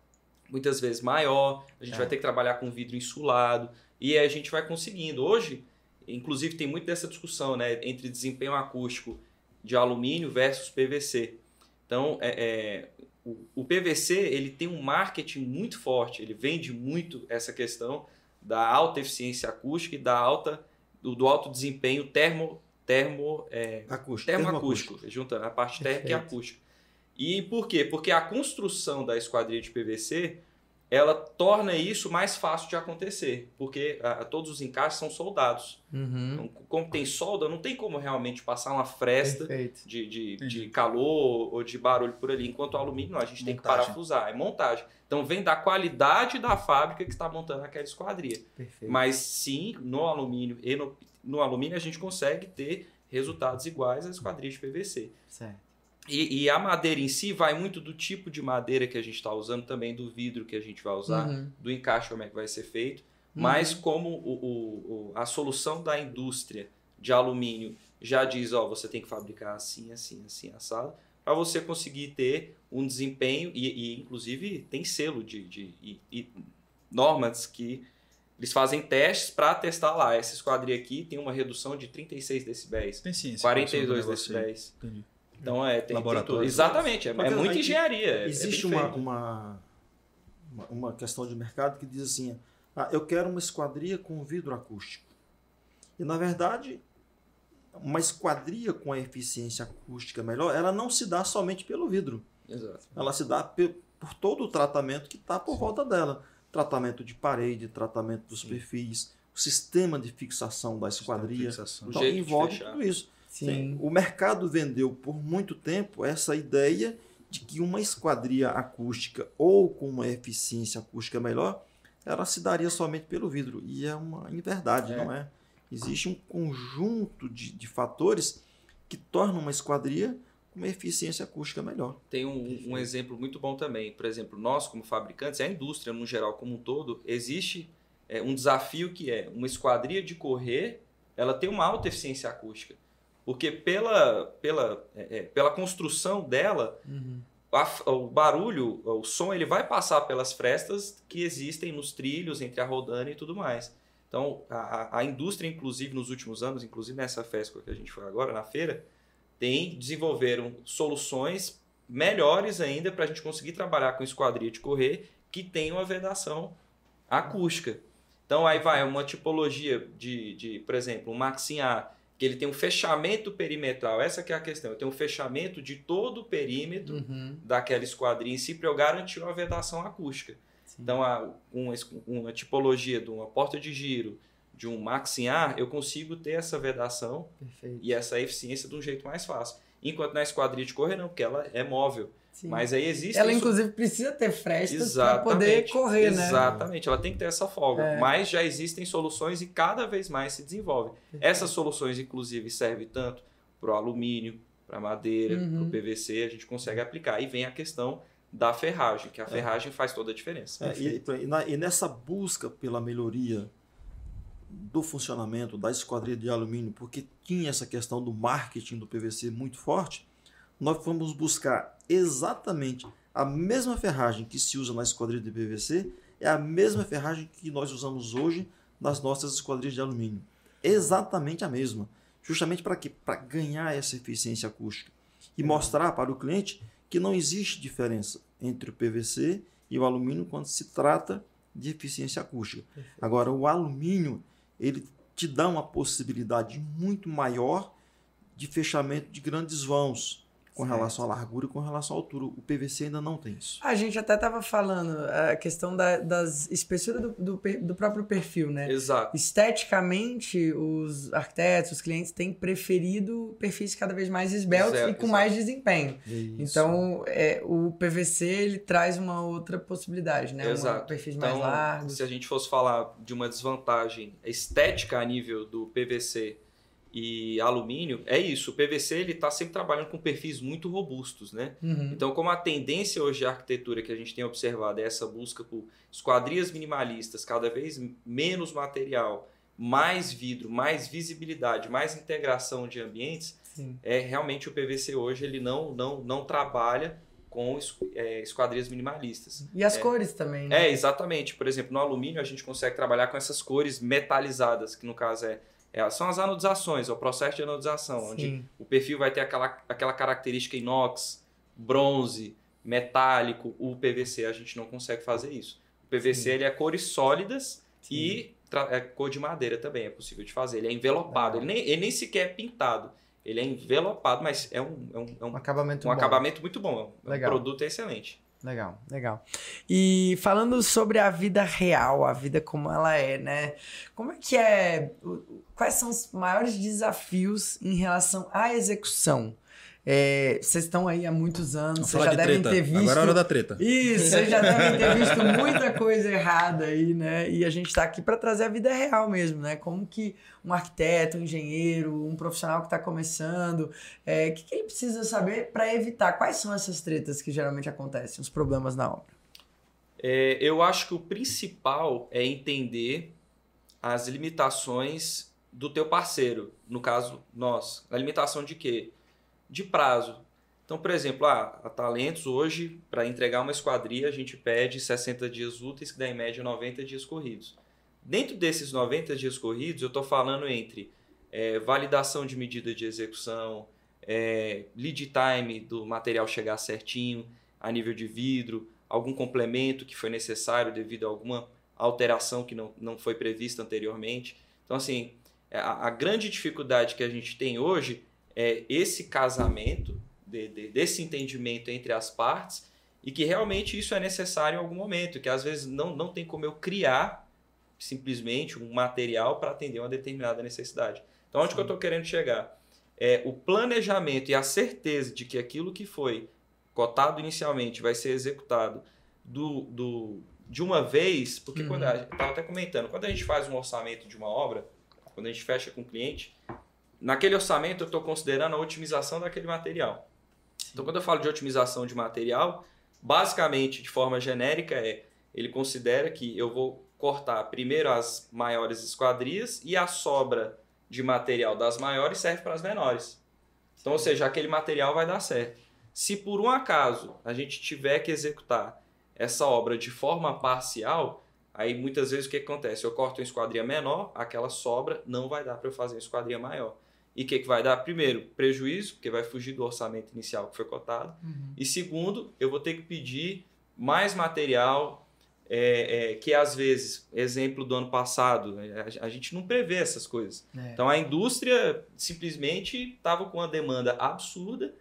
muitas vezes maior, a gente é. vai ter que trabalhar com vidro insulado, e a gente vai conseguindo. Hoje, inclusive, tem muito dessa discussão né, entre desempenho acústico de alumínio versus PVC. Então, é, é, o, o, PVC ele tem um marketing muito forte, ele vende muito essa questão da alta eficiência acústica e da alta do, do alto desempenho termo termo é, acústico, termoacústico, termo juntando a parte térmica e acústica. E por quê? Porque a construção da esquadrilha de PVC ela torna isso mais fácil de acontecer, porque a, todos os encaixes são soldados. Uhum. Então, como tem solda, não tem como realmente passar uma fresta de, de, de, calor ou de barulho por ali. Enquanto o alumínio, a gente montagem. tem que parafusar, é montagem. Então vem da qualidade da fábrica que está montando aquela esquadria. Perfeito. Mas sim, no alumínio e no, no alumínio a gente consegue ter resultados iguais à esquadria de PVC. Certo. E, e, a madeira em si vai muito do tipo de madeira que a gente está usando, também do vidro que a gente vai usar, uhum. do encaixe como é que vai ser feito, uhum. mas como o, o, a solução da indústria de alumínio já diz, ó, você tem que fabricar assim, assim, assim, assado, para você conseguir ter um desempenho, e, e inclusive tem selo de, de e, e normas que eles fazem testes para testar lá. Essa esquadria aqui tem uma redução de 36 decibéis, tem sim, 42 decibéis. Entendi. Então é tem, Laboratório. Tem Exatamente, é, é muita engenharia. É existe é uma, uma, uma questão de mercado que diz assim: ah, eu quero uma esquadria com vidro acústico. E na verdade, uma esquadria com a eficiência acústica melhor, ela não se dá somente pelo vidro. Exato. Ela se dá por todo o tratamento que está por Sim. volta dela. Tratamento de parede, tratamento dos Sim. perfis, o sistema de fixação da esquadria. Fixação. Então envolve tudo isso. Sim. O mercado vendeu por muito tempo essa ideia de que uma esquadria acústica ou com uma eficiência acústica melhor, ela se daria somente pelo vidro. E é uma inverdade, é. não é? Existe um conjunto de, de fatores que tornam uma esquadria com uma eficiência acústica melhor. Tem um, um, exemplo muito bom também. Por exemplo, nós como fabricantes, a indústria no geral como um todo, existe é, um desafio que é uma esquadria de correr, ela tem uma alta eficiência acústica. Porque pela, pela, é, é, pela construção dela, uhum. a, o barulho, o som, ele vai passar pelas frestas que existem nos trilhos, entre a rodana e tudo mais. Então, a, a indústria, inclusive, nos últimos anos, inclusive nessa festa que a gente foi agora, na feira, tem desenvolveram soluções melhores ainda para a gente conseguir trabalhar com esquadria de correr que tem uma vedação acústica. Então, aí vai uma tipologia de, de por exemplo, um Maxim A, que ele tem um fechamento perimetral. Essa que é a questão. Eu tenho um fechamento de todo o perímetro uhum. daquela esquadrinha em si para eu garantir uma vedação acústica. Sim. Então, a, uma, uma tipologia de uma porta de giro, de um maxi ar, eu consigo ter essa vedação Perfeito. e essa eficiência de um jeito mais fácil. Enquanto na esquadrilha de correr, não, porque ela é móvel. Sim. Mas aí existe. Ela, isso... inclusive, precisa ter frestas para poder correr, né? Exatamente, ela tem que ter essa folga. É. Mas já existem soluções e cada vez mais se desenvolve. Essas soluções, inclusive, servem tanto para o alumínio, para a madeira, uhum. para o PVC, a gente consegue aplicar. E vem a questão da ferragem, que a é. ferragem faz toda a diferença. É, e, e, na, e nessa busca pela melhoria do funcionamento da esquadrilha de alumínio, porque tinha essa questão do marketing do PVC muito forte, nós fomos buscar exatamente a mesma ferragem que se usa na esquadrilha de PVC é a mesma ferragem que nós usamos hoje nas nossas esquadrias de alumínio. Exatamente a mesma. Justamente para quê? Para ganhar essa eficiência acústica e mostrar para o cliente que não existe diferença entre o PVC e o alumínio quando se trata de eficiência acústica. Agora, o alumínio, ele te dá uma possibilidade muito maior de fechamento de grandes vãos com certo. relação à largura e com relação à altura. O PVC ainda não tem isso. A gente até estava falando a questão da, das espessuras do, do, do, próprio perfil, né? Exato. Esteticamente, os arquitetos, os clientes têm preferido perfis cada vez mais esbeltos e com exato. mais desempenho. Isso. Então, é, o PVC ele traz uma outra possibilidade, né? Exato. Um perfis então, mais largos. Se a gente fosse falar de uma desvantagem estética a nível do PVC e alumínio, é isso. O PVC ele está sempre trabalhando com perfis muito robustos, né? Uhum. Então, como a tendência hoje da arquitetura que a gente tem observado é essa busca por esquadrias minimalistas, cada vez menos material, mais vidro, mais visibilidade, mais integração de ambientes, Sim. é realmente o PVC hoje ele não não não trabalha com é, esquadrias minimalistas. E as é, cores também, né? É, exatamente. Por exemplo, no alumínio a gente consegue trabalhar com essas cores metalizadas, que no caso é é, são as anodizações, é o processo de anodização, Sim. onde o perfil vai ter aquela, aquela característica inox, bronze, metálico, o PVC a gente não consegue fazer isso. O PVC ele é cores sólidas Sim. e é cor de madeira também, é possível de fazer. Ele é envelopado, ele nem, ele nem sequer é pintado. Ele é envelopado, mas é um, é um, é um, acabamento, um bom. acabamento muito bom. É um produto excelente. Legal, legal. E falando sobre a vida real, a vida como ela é, né? Como é que é? Quais são os maiores desafios em relação à execução? É, vocês estão aí há muitos anos, vocês já de devem treta. ter visto. Agora é hora da treta. Isso, vocês já devem ter visto muita coisa errada aí, né? E a gente está aqui para trazer a vida real mesmo, né? Como que um arquiteto, um engenheiro, um profissional que está começando, o é, que, que ele precisa saber para evitar? Quais são essas tretas que geralmente acontecem, os problemas na obra? É, eu acho que o principal é entender as limitações do teu parceiro, no caso nós. A limitação de quê? De prazo. Então, por exemplo, ah, a Talentos hoje, para entregar uma esquadria, a gente pede 60 dias úteis, que dá em média 90 dias corridos. Dentro desses 90 dias corridos, eu estou falando entre é, validação de medida de execução, é, lead time do material chegar certinho, a nível de vidro, algum complemento que foi necessário devido a alguma alteração que não, não foi prevista anteriormente. Então, assim, a, a grande dificuldade que a gente tem hoje é, esse casamento, de, de, desse entendimento entre as partes, e que realmente isso é necessário em algum momento, que às vezes não, não tem como eu criar simplesmente um material para atender uma determinada necessidade. Então, onde que eu estou querendo chegar? É o planejamento e a certeza de que aquilo que foi cotado inicialmente vai ser executado do, do, de uma vez, porque uhum. quando a, estava até comentando, quando a gente faz um orçamento de uma obra, quando a gente fecha com o cliente, Naquele orçamento, eu estou considerando a otimização daquele material. Então, quando eu falo de otimização de material, basicamente, de forma genérica, é ele considera que eu vou cortar primeiro as maiores esquadrias e a sobra de material das maiores serve para as menores. Então, ou seja, aquele material vai dar certo. Se por um acaso a gente tiver que executar essa obra de forma parcial, aí muitas vezes o que acontece? Eu corto uma esquadria menor, aquela sobra não vai dar para eu fazer uma esquadria maior. E o que, que vai dar? Primeiro, prejuízo, porque vai fugir do orçamento inicial que foi cotado. Uhum. E segundo, eu vou ter que pedir mais material, é, é, que às vezes, exemplo do ano passado, a, a gente não prevê essas coisas. É. Então a indústria simplesmente estava com uma demanda absurda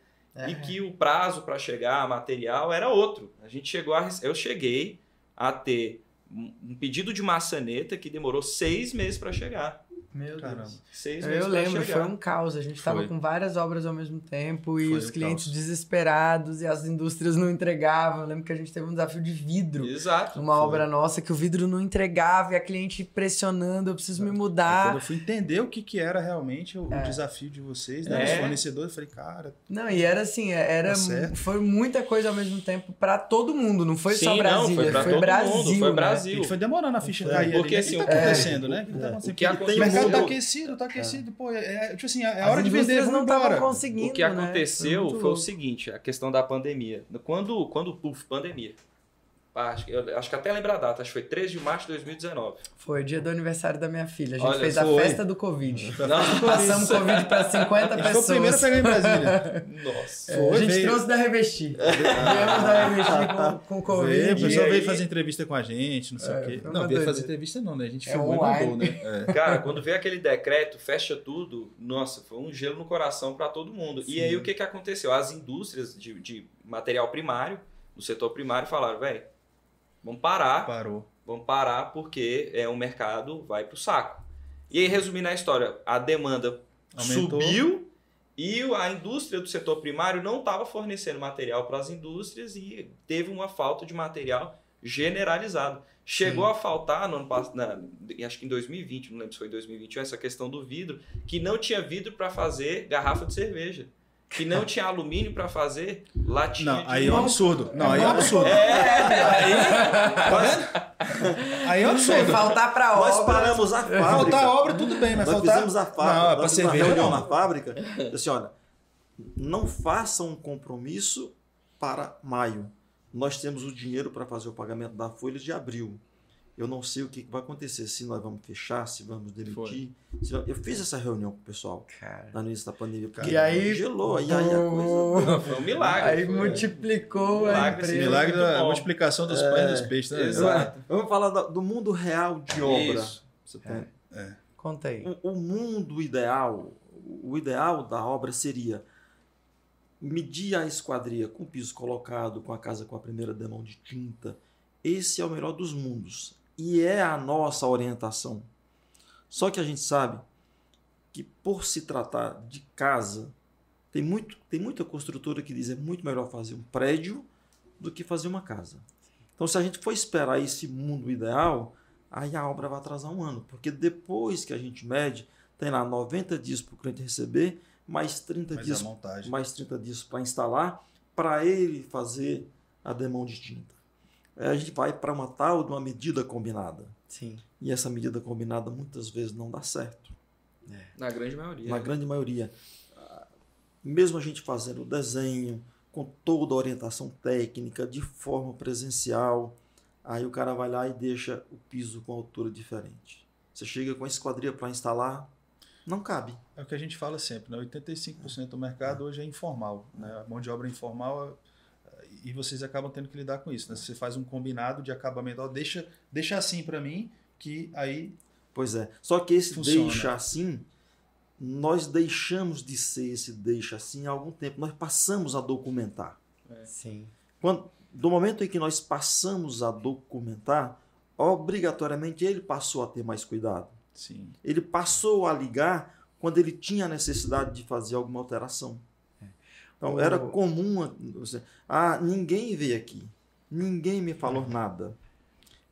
e que o prazo para chegar a material era outro. A gente chegou a, eu cheguei a ter um pedido de maçaneta que demorou seis meses para chegar. Meu Caramba. Deus. Seis eu lembro, foi um caos. A gente estava com várias obras ao mesmo tempo e foi os clientes caos. desesperados e as indústrias não entregavam. Eu lembro que a gente teve um desafio de vidro. Exato. Numa foi. obra nossa que o vidro não entregava e a cliente pressionando, eu preciso Exato. me mudar. quando eu fui entender o que, que era realmente o, é. desafio de vocês, né? É. Os fornecedores, eu falei, cara. Não, e era assim, é, era, tá foi muita coisa ao mesmo tempo para todo mundo, não foi Sim, só Brasil. Não, foi, foi Brasil. Mundo, foi né? Brasil. E foi demorando a ficha cair. Porque ali, assim, o que tá acontecendo, né? O que aconteceu mercado tá aquecido, tá aquecido. É. Pô, é, tipo assim, é hora de vender, não estavam conseguindo. O que né? aconteceu né? foi, foi o seguinte, a questão da pandemia. Quando, quando puf, pandemia. Acho, que- eu acho que até lembra a data, acho que foi 13 de março de 2019. Foi dia do aniversário da minha filha. A gente Olha, fez a foi. festa do Covid. Não, Passamos Covid para 50 A gente pessoas. foi o primeiro a pegar em Brasília. nossa. É, Foi, a gente veio. trouxe da Revesti. Viemos da Revesti com, com Covid. Veio, o pessoal e veio fazer entrevista com a gente, não sei É, o quê. Não, veio fazer entrevista não, né? A gente É filmou e online. mandou, né? É. Cara, quando veio aquele decreto, fecha tudo, nossa, foi um gelo no coração para todo mundo. E aí o que, que aconteceu? As indústrias de, de material primário, do setor primário, falaram, velho, vamos parar, Parou. vamos parar porque é, o mercado vai pro saco. E aí, resumindo a história, a demanda Aumentou. subiu e a indústria do setor primário não estava fornecendo material para as indústrias e teve uma falta de material generalizado. Chegou a faltar no ano passado, acho que em 2020, não lembro se foi em 2021, essa questão do vidro, que não tinha vidro para fazer garrafa de cerveja. Que não tinha alumínio para fazer latinha Não, de aí é um Não. absurdo. Não, aí é um absurdo. Aí é um absurdo. faltar Nós obra. paramos a fábrica. Faltar obra, tudo bem, mas Nós faltar... fizemos a fábrica. Não, é pra nós fizemos cerveja uma reunião não. na fábrica. Disse Assim, olha, não façam um compromisso para maio. Nós temos o dinheiro para fazer o pagamento da folha de abril. Eu não sei o que vai acontecer, se nós vamos fechar, se vamos demitir. se Eu fiz essa reunião com o pessoal Cara. no início da pandemia. Porque E aí. gelou, e aí a coisa. Foi um milagre. Aí foi- multiplicou a Milagre, empresa. Milagre Muito da bom. multiplicação dos pães e dos peixes, né? Exato. Vamos falar do mundo real de obra. Isso. Você tem- Conta aí. O, o mundo ideal, o ideal da obra seria medir a esquadria com o piso colocado, com a casa com a primeira demão de tinta. Esse é o melhor dos mundos. E é a nossa orientação. Só que a gente sabe que por se tratar de casa, tem, muito, tem muita construtora que diz é muito melhor fazer um prédio do que fazer uma casa. Então, se a gente for esperar esse mundo ideal, aí a obra vai atrasar um ano. Porque depois que a gente mede, tem lá 90 dias para o cliente receber, mais 30 Mas dias mais 30 dias para instalar, para ele fazer a demão de tinta. Aí a gente vai para uma tal de uma medida combinada. Sim. E essa medida combinada muitas vezes não dá certo. Na grande maioria. Na grande maioria. Ah, Mesmo a gente fazendo o desenho, com toda a orientação técnica, de forma presencial, aí o cara vai lá e deixa o piso com altura diferente. Você chega com a esquadria para instalar, não cabe. É o que a gente fala sempre, né? 85% do mercado hoje é informal, né? A mão de obra informal eh, e vocês acabam tendo que lidar com isso, né? Você faz um combinado de acabamento, ó, deixa, deixa assim para mim, que aí Pois é. Só que esse Funciona. deixa assim, nós deixamos de ser esse deixa assim há algum tempo. Nós passamos a documentar. Sim. Quando, do momento em que nós passamos a documentar, obrigatoriamente ele passou a ter mais cuidado. sim, Ele passou a ligar quando ele tinha a necessidade de fazer alguma alteração. Então, O- era comum. você- Ah, ninguém veio aqui. Ninguém me falou nada.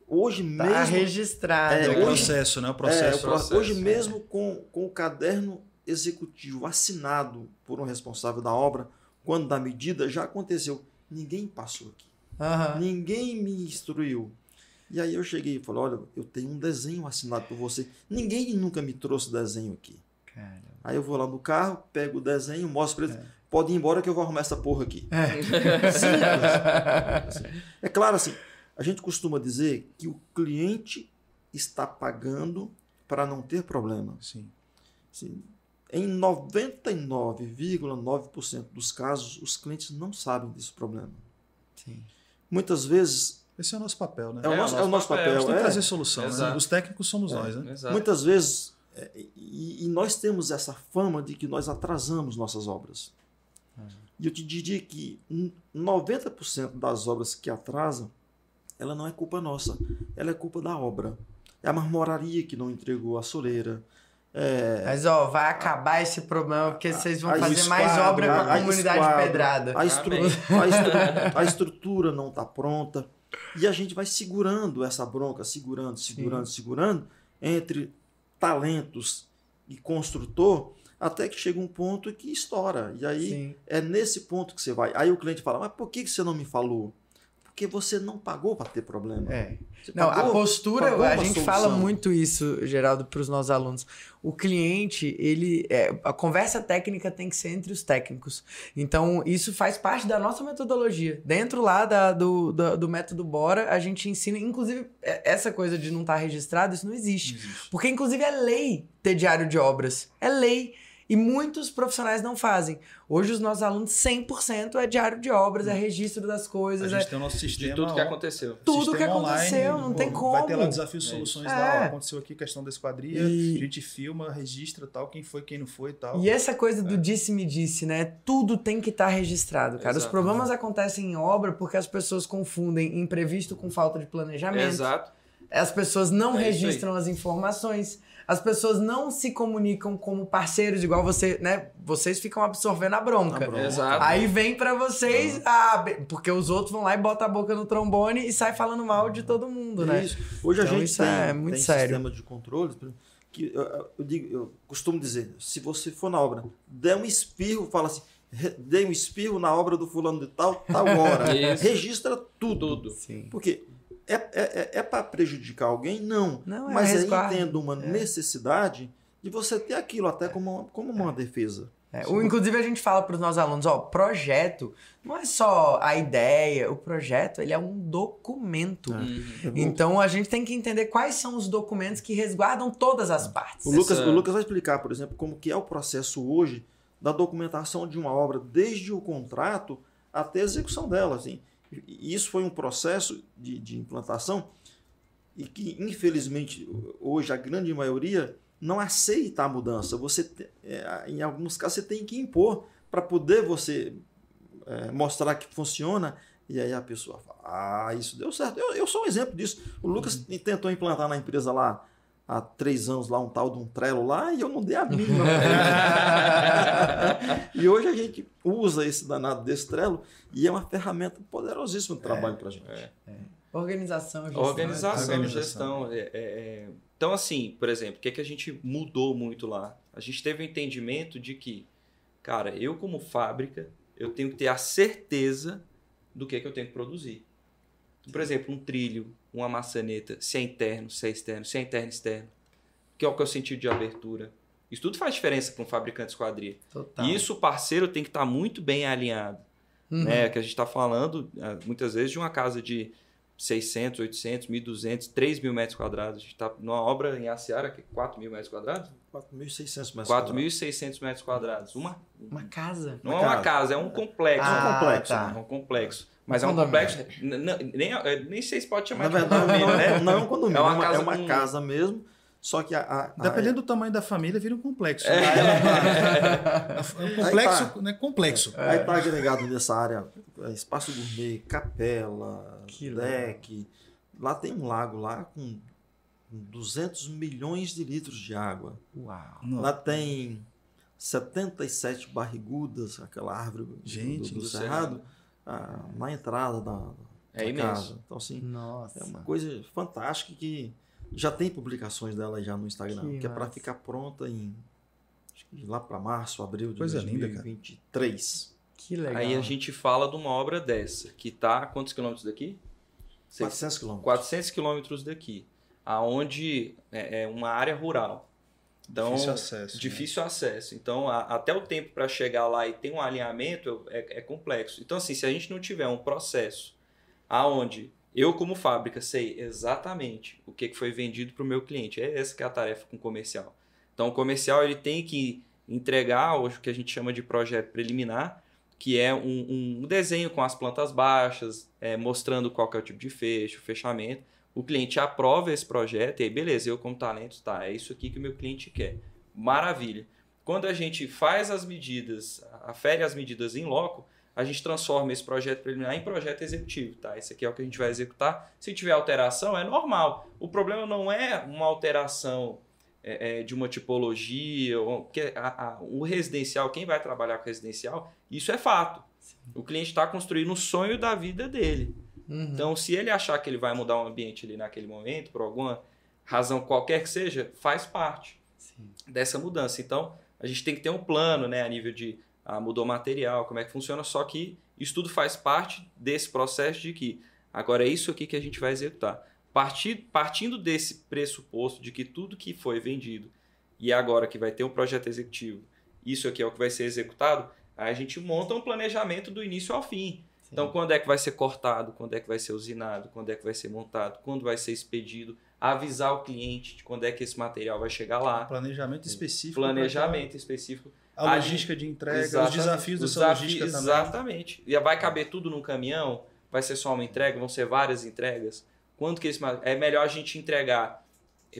Hoje Tá mesmo. registrado. É, é o processo, né? O É, processo. o pro- processo, hoje é. mesmo com, com o caderno executivo assinado por um responsável da obra, quando da medida, já aconteceu. Ninguém passou aqui. Aham. Ninguém me instruiu. E aí eu cheguei e falei, olha, eu tenho um desenho assinado por você. Ninguém nunca me trouxe desenho aqui. Cara. Aí eu vou lá no carro, pego o desenho, mostro pra ele, É. pode ir embora que eu vou arrumar essa porra aqui. É. Simples. É claro assim, a gente costuma dizer que o cliente está pagando para não ter problema. Sim. Assim, em 99,9% dos casos, os clientes não sabem desse problema. Sim. Muitas vezes, Esse é o nosso papel, né? é o É, nosso, é o nosso papel. papel. A gente tem que é. trazer solução, né? Os técnicos somos nós, né? Exato. Muitas vezes, é, e, e nós temos essa fama de que nós atrasamos nossas obras. E eu te diria que n- 90% das obras que atrasam, ela não é culpa nossa, ela é culpa da obra. É a marmoraria que não entregou a soleira. É, Mas, ó, vai acabar esse problema porque vocês vão fazer mais obra com a comunidade esquadra, pedrada. a, estru- a estru- a estrutura não está pronta. E a gente vai segurando essa bronca, segurando, segurando, segurando, entre talentos e construtor, até que chega um ponto que estoura. E aí Sim. é nesse ponto que você vai. Aí o cliente fala, mas por que você não me falou? Porque você não pagou para ter problema. É. Não, pagou- a postura, a gente solução. fala muito isso, Geraldo, para os nossos alunos. O cliente, ele, é, a conversa técnica tem que ser entre os técnicos. Então, isso faz parte da nossa metodologia. Dentro lá da- do, do, do método Bora, a gente ensina, inclusive, é, essa coisa de não estar registrado, isso não existe. Porque, inclusive, é lei ter diário de obras. É lei. E muitos profissionais não fazem. Hoje, os nossos alunos, 100% é diário de obras, é registro das A coisas, é gente tem o nosso De sistema. tudo que aconteceu. tudo que aconteceu, não tem pô, Vai ter lá como. desafio soluções isso. lá, ó, É. aconteceu aqui questão da esquadria, E- a gente filma, registra tal, quem foi, quem não foi e tal. E essa coisa do disse-me-disse, né? Tudo tem que estar registrado, cara. Os Exato. problemas acontecem em obra porque as pessoas confundem imprevisto com falta de planejamento. Exato. As pessoas não É registram as informações. As pessoas não se comunicam como parceiros, igual você, né? Vocês ficam absorvendo a bronca. A bronca. Exato. Aí vem pra vocês, ah, be- porque os outros vão lá e botam a boca no trombone e sai falando mal de todo mundo, né? Isso. Hoje a Então gente isso tem, é muito tem sério. sistema de controle que eu, eu- digo, eu costumo dizer, se você for na obra, der um espirro, fala assim, "Re- dei um espirro na obra do fulano de tal, tal hora. Isso. Registra tudo. Tudo. Sim. Porque é, é, é, para prejudicar alguém? Não. Não, é Mas aí entendo uma necessidade de você ter aquilo até como, uma- como uma defesa. É, o, inclusive a gente fala para os nossos alunos, ó, projeto não é só a ideia, o projeto ele é um documento. Uhum. Então a gente tem que entender quais são os documentos que resguardam todas as partes. O Lucas, Essa- o Lucas vai explicar, por exemplo, como que é o processo hoje da documentação de uma obra, desde o contrato até a execução dela. Assim. E isso foi um processo de, de implantação e que, infelizmente, hoje a grande maioria não aceita a mudança. Você, é, em alguns casos, você tem que impor para poder você é, mostrar que funciona. E aí a pessoa fala, ah, isso deu certo. Eu, eu sou um exemplo disso. O Lucas tentou implantar na empresa lá há três anos lá um tal de um Trello lá e eu não dei a mínima. e hoje a gente usa esse danado desse Trello e é uma ferramenta poderosíssima de trabalho para a gente. Organização, gestão. Organização, gestão. é, é, é. Então, assim, por exemplo, o que, que a gente mudou muito lá? A gente teve o entendimento de que, cara, eu como fábrica, eu tenho que ter a certeza do que, que eu tenho que produzir. Por exemplo, um trilho, uma maçaneta, se é interno, se é externo, se é interno, externo. Que é o que é o sentido de abertura. Isso tudo faz diferença para um fabricante de esquadria. Total. E isso o parceiro tem que estar muito bem alinhado Uhum. né? Que a gente está falando ah, muitas vezes de uma casa de 600, 800, 1.200, 3 mil metros quadrados. A gente está numa obra em Aciara que é 4 mil metros quadrados? 4.600 mais 4.600 metros quadrados. Uma, Uma casa. não Uma é uma casa. casa, é um complexo. Ah, É um complexo, tá. né? É um complexo. Mas é um complexo. n- Nem, eh, nem sei se pode chamar Na de verdade, condomínio, não, né? não é um condomínio, É é uma uma, é casa uma com- casa mesmo, só que a... a- a- Dependendo do tamanho da família, vira um complexo. É. É um complexo, Aí né? Complexo. Aí está agregado nessa área é, espaço gourmet, capela, Que legal. deck. Lá tem um lago lá com 200 milhões de litros de água. Uau. Lá tem 77 barrigudas, aquela árvore do- Gente, do, do do cerrado, ah, na entrada da, da É imenso. Então, assim, Nossa. é uma coisa fantástica que já tem publicações dela já no Instagram, Que que, é para ficar pronta em acho que lá para março, abril de Coisa linda, cara. 2023. Que legal. Aí a gente fala de uma obra dessa, que está a quantos quilômetros daqui? Seis- 400 quilômetros. 400 quilômetros daqui, aonde é, é uma área rural. Então, Difícil acesso. né? difícil acesso. Então, a- até o tempo para chegar lá e ter um alinhamento é, é complexo. Então, assim, se a gente não tiver um processo aonde eu, como fábrica, sei exatamente o que foi vendido para o meu cliente, é essa que é a tarefa com o comercial. Então, o comercial ele tem que entregar o que a gente chama de projeto preliminar, que é um, um desenho com as plantas baixas, é, mostrando qual é o tipo de fecho, fechamento. O cliente aprova esse projeto e aí, beleza, eu como talento, tá, é isso aqui que o meu cliente quer. Maravilha. Quando a gente faz as medidas, afere as medidas em loco, a gente transforma esse projeto preliminar em projeto executivo, tá? Esse aqui é o que a gente vai executar. Se tiver alteração, é normal. O problema não é uma alteração é, é, de uma tipologia, ou- porque a- a- o residencial, quem vai trabalhar com residencial, isso é fato. O cliente está construindo o sonho da vida dele. Uhum. Então, se ele achar que ele vai mudar o ambiente ali naquele momento, por alguma razão qualquer que seja, faz parte Sim. dessa mudança. Então, a gente tem que ter um plano, né, a nível de ah, mudou material, como é que funciona, só que isso tudo faz parte desse processo de que Agora é isso aqui que a gente vai executar. Partir, partindo desse pressuposto de que tudo que foi vendido e agora que vai ter um projeto executivo, isso aqui é o que vai ser executado, aí a gente monta um planejamento do início ao fim. Sim. Então, quando é que vai ser cortado, quando é que vai ser usinado, quando é que vai ser montado, quando vai ser expedido, avisar o cliente de quando é que esse material vai chegar lá. Um planejamento específico. Planejamento específico. A logística de entrega, os desafios dessa logística também. Exatamente. E vai caber tudo num caminhão? Vai ser só uma entrega? Vão ser várias entregas? Quanto que esse é melhor a gente entregar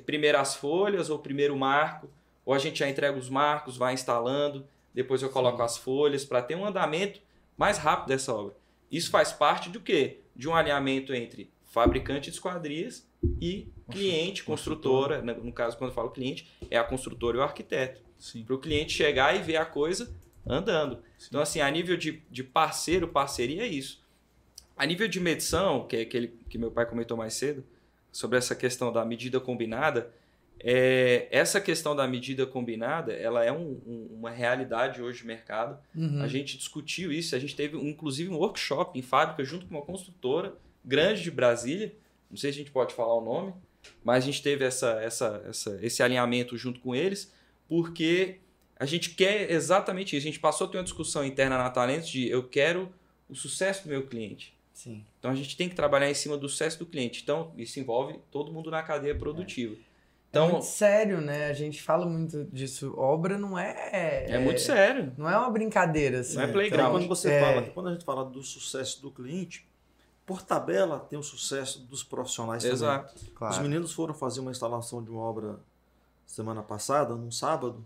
primeiro as folhas ou primeiro o marco, ou a gente já entrega os marcos, vai instalando, depois eu coloco Sim. as folhas para ter um andamento mais rápido dessa obra. Isso faz parte do quê? De um alinhamento entre fabricante de esquadrias e cliente, construtora. No caso, quando eu falo cliente, é a construtora e o arquiteto. Para o cliente chegar e ver a coisa andando. Sim. Então, assim, a nível de, de parceiro, parceria é isso. A nível de medição, que é aquele que meu pai comentou mais cedo, sobre essa questão da medida combinada, é, essa questão da medida combinada, ela é um, um, uma realidade hoje no mercado. Uhum. A gente discutiu isso, a gente teve inclusive um workshop em fábrica junto com uma construtora grande de Brasília, não sei se a gente pode falar o nome, mas a gente teve essa, essa, essa, esse alinhamento junto com eles, porque a gente quer exatamente isso. A gente passou a ter uma discussão interna na Talentos de eu quero o sucesso do meu cliente. Sim. Então a gente tem que trabalhar em cima do sucesso do cliente. Então isso envolve todo mundo na cadeia produtiva. É. Então, é muito sério, né? A gente fala muito disso. Obra não é. É, é muito sério. Não é uma brincadeira. Assim. Não é playground. Então, quando você é... fala, quando a gente fala do sucesso do cliente, por tabela tem o sucesso dos profissionais Exato. também. Claro. Os meninos foram fazer uma instalação de uma obra semana passada, num sábado.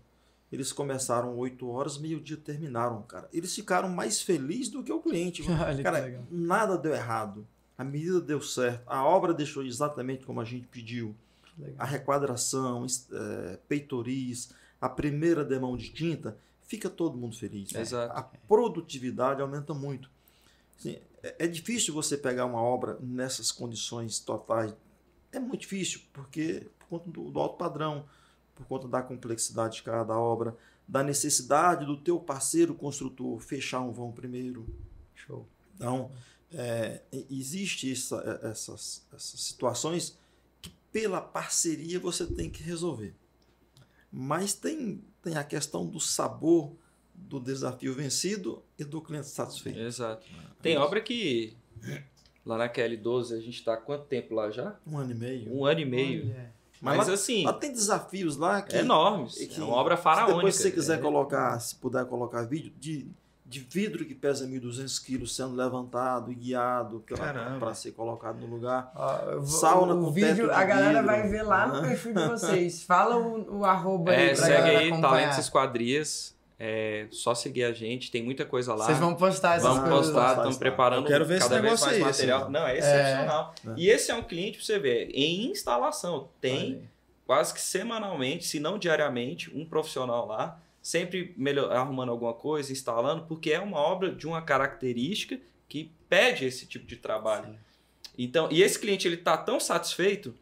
Eles começaram 8 horas, meio-dia terminaram, cara. Eles ficaram mais felizes do que o cliente. cara, nada deu errado. A medida deu certo. A obra deixou exatamente como a gente pediu. A requadração, é, peitoris, a primeira demão de tinta, fica todo mundo feliz. Exato. A produtividade aumenta muito. Assim, é, é difícil você pegar uma obra nessas condições totais. É muito difícil, porque por conta do, do alto padrão, por conta da complexidade de cada obra, da necessidade do teu parceiro construtor fechar um vão primeiro. Show. Então, é, existe essa, essas, essas situações que pela parceria você tem que resolver. Mas tem, tem a questão do sabor do desafio vencido e do cliente satisfeito. Exato. Tem obra que lá na QL12 a gente está há quanto tempo lá já? Um ano e meio. Um ano e meio. Mas, Mas lá, assim. Lá tem desafios lá que. Enormes. Que, é uma obra faraônica. Se depois você quiser é. colocar, se puder colocar vídeo de, de vidro que pesa 1.200 quilos sendo levantado e guiado para ser colocado no lugar. Ah, Sauna o, o vídeo, a galera vidro. vai ver lá no perfil de vocês. Fala o, o arroba é, aí. Segue aí, Talentos Esquadrias. É só seguir a gente, tem muita coisa lá. Vocês vão postar essas Vamos coisas. postar, estamos preparando Eu quero ver cada esse vez mais aí, material. Assim. Não, é excepcional. É. E esse é um cliente para você ver, em instalação, tem quase que semanalmente, se não diariamente, um profissional lá, sempre melhor, arrumando alguma coisa, instalando, porque é uma obra de uma característica que pede esse tipo de trabalho. Sim. Então, e esse cliente ele está tão satisfeito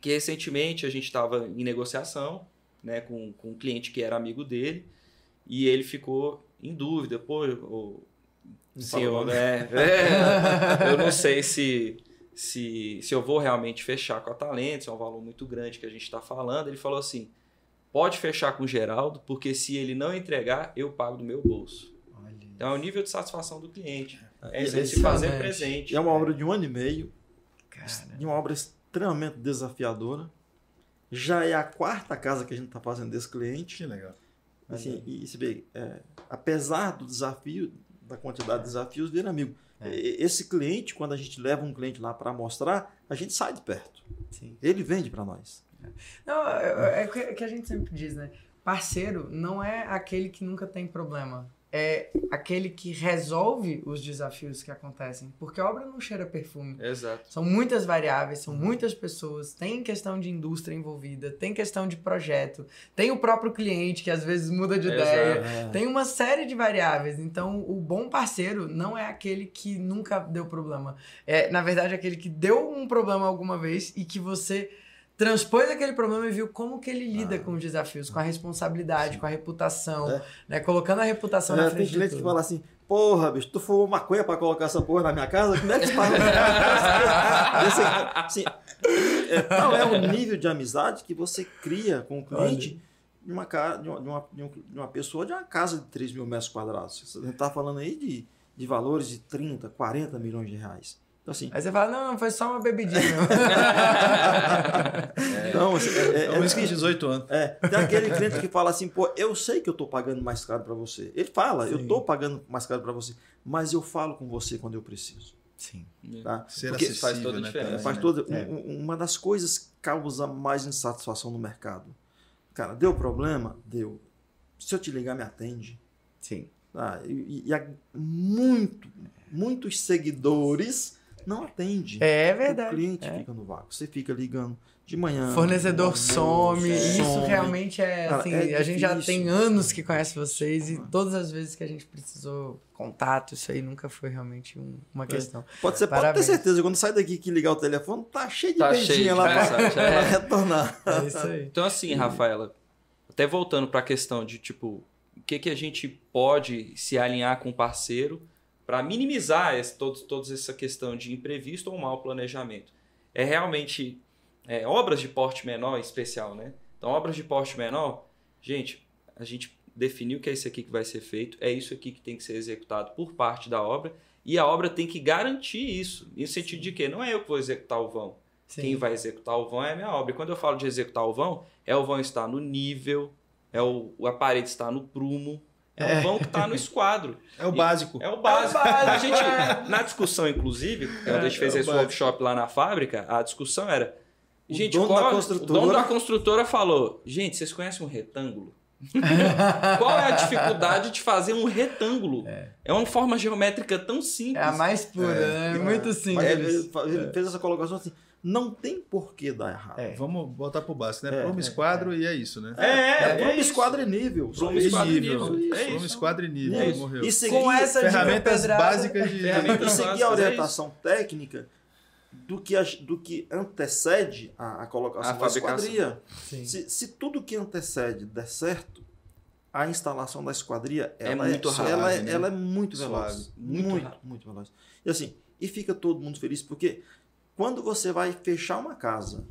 que recentemente a gente estava em negociação né, com, com um cliente que era amigo dele e ele ficou em dúvida, pô, o senhor, né? É, eu não sei se, se, se eu vou realmente fechar com a Talentos, é um valor muito grande que a gente está falando. Ele falou assim: pode fechar com o Geraldo, porque se ele não entregar, eu pago do meu bolso. Olha então é o nível de satisfação do cliente. É, é se fazer presente. É uma obra de um ano e meio, Cara. de uma obra extremamente desafiadora. Já é a quarta casa que a gente está fazendo desse cliente. Que legal. Assim, uhum. e se vê, é, apesar do desafio, da quantidade de desafios, vira amigo. É. Esse cliente, quando a gente leva um cliente lá para mostrar, a gente sai de perto. Sim. Ele vende para nós. Não, é, é, é o que a gente sempre diz, né? Parceiro não é aquele que nunca tem problema é aquele que resolve os desafios que acontecem. Porque a obra não cheira perfume. Exato. São muitas variáveis, são muitas pessoas, tem questão de indústria envolvida, tem questão de projeto, tem o próprio cliente que às vezes muda de Exato. ideia, é. tem uma série de variáveis. Então, o bom parceiro não é aquele que nunca deu problema. É, na verdade, aquele que deu um problema alguma vez e que você transpôs aquele problema e viu como que ele lida ah. com os desafios, com a responsabilidade, Sim. com a reputação, é. né? Colocando a reputação é, na frente Tem cliente que fala assim, porra, bicho, tu fumou maconha pra colocar essa porra na minha casa? Como é que tu fala? assim, é, qual é o nível de amizade que você cria com o cliente de uma, de, uma, de, uma, pessoa de uma casa de 3 mil metros quadrados? A gente tá falando aí de, de valores de 30, 40 milhões de reais. Então, assim, Aí você fala, não, não, foi só uma bebidinha. é. Não, assim, é, é, é, é 18 anos. É, tem aquele cliente que fala assim, pô, eu sei que eu estou pagando mais caro para você. Ele fala, Sim. eu estou pagando mais caro para você, mas eu falo com você quando eu preciso. Sim. Tá? Ser Porque faz toda a né, diferença. Faz né? toda, é. uma das coisas que causa mais insatisfação no mercado. Cara, deu problema? Deu. Se eu te ligar, me atende. Sim. Tá? E, e há muito, muitos seguidores não atende. É verdade. O cliente é. fica no vácuo. Você fica ligando de manhã. Fornecedor some. Isso realmente é Cara, assim. É a gente já tem anos que conhece vocês e todas as vezes que a gente precisou contato, isso aí nunca foi realmente um, uma é. questão. É. Pode ser, pode ter certeza, quando sai daqui que ligar o telefone, tá cheio de tá beijinha lá para é. retornar. É isso aí. Então, assim, Rafaela, até voltando para a questão de tipo, o que, que a gente pode se alinhar com o parceiro para minimizar esse, todos, toda essa questão de imprevisto ou mau planejamento. É realmente é, obras de porte menor em especial, né? Então, obras de porte menor, gente, a gente definiu que é isso aqui que vai ser feito, é isso aqui que tem que ser executado por parte da obra e a obra tem que garantir isso. No sentido de que não é eu que vou executar o vão. Sim. Quem vai executar o vão é a minha obra. E quando eu falo de executar o vão, é o vão estar no nível, é o, a parede estar no prumo, é o vão que está no esquadro. É o básico. É o básico. É o básico. A gente, na discussão, inclusive, quando a gente fez é esse básico. workshop lá na fábrica, a discussão era. O gente, dono qual, da construtora... o dono da construtora falou: gente, vocês conhecem um retângulo? Qual é a dificuldade de fazer um retângulo? É. é, uma forma geométrica tão simples. É a mais pura, é, né? Muito simples. Ele, ele fez essa colocação assim não tem por que dar errado. É. Vamos botar pro básico, né? É, é, esquadro é. e é isso, né? É, é, é Pluma, esquadro e nível. Esquadro e nível. Pluma, esquadro e nível. Morreu. E seguir, Com essa ferramentas básicas de... Ferramentas e seguir a orientação técnica do que, a, do que antecede a, a colocação a da esquadria. Se, se tudo que antecede der certo, a instalação da esquadria ela é muito rápida. Ela, né? ela, é muito veloz. Muito, muito, muito veloz. E assim, e fica todo mundo feliz, porque quando você vai fechar uma casa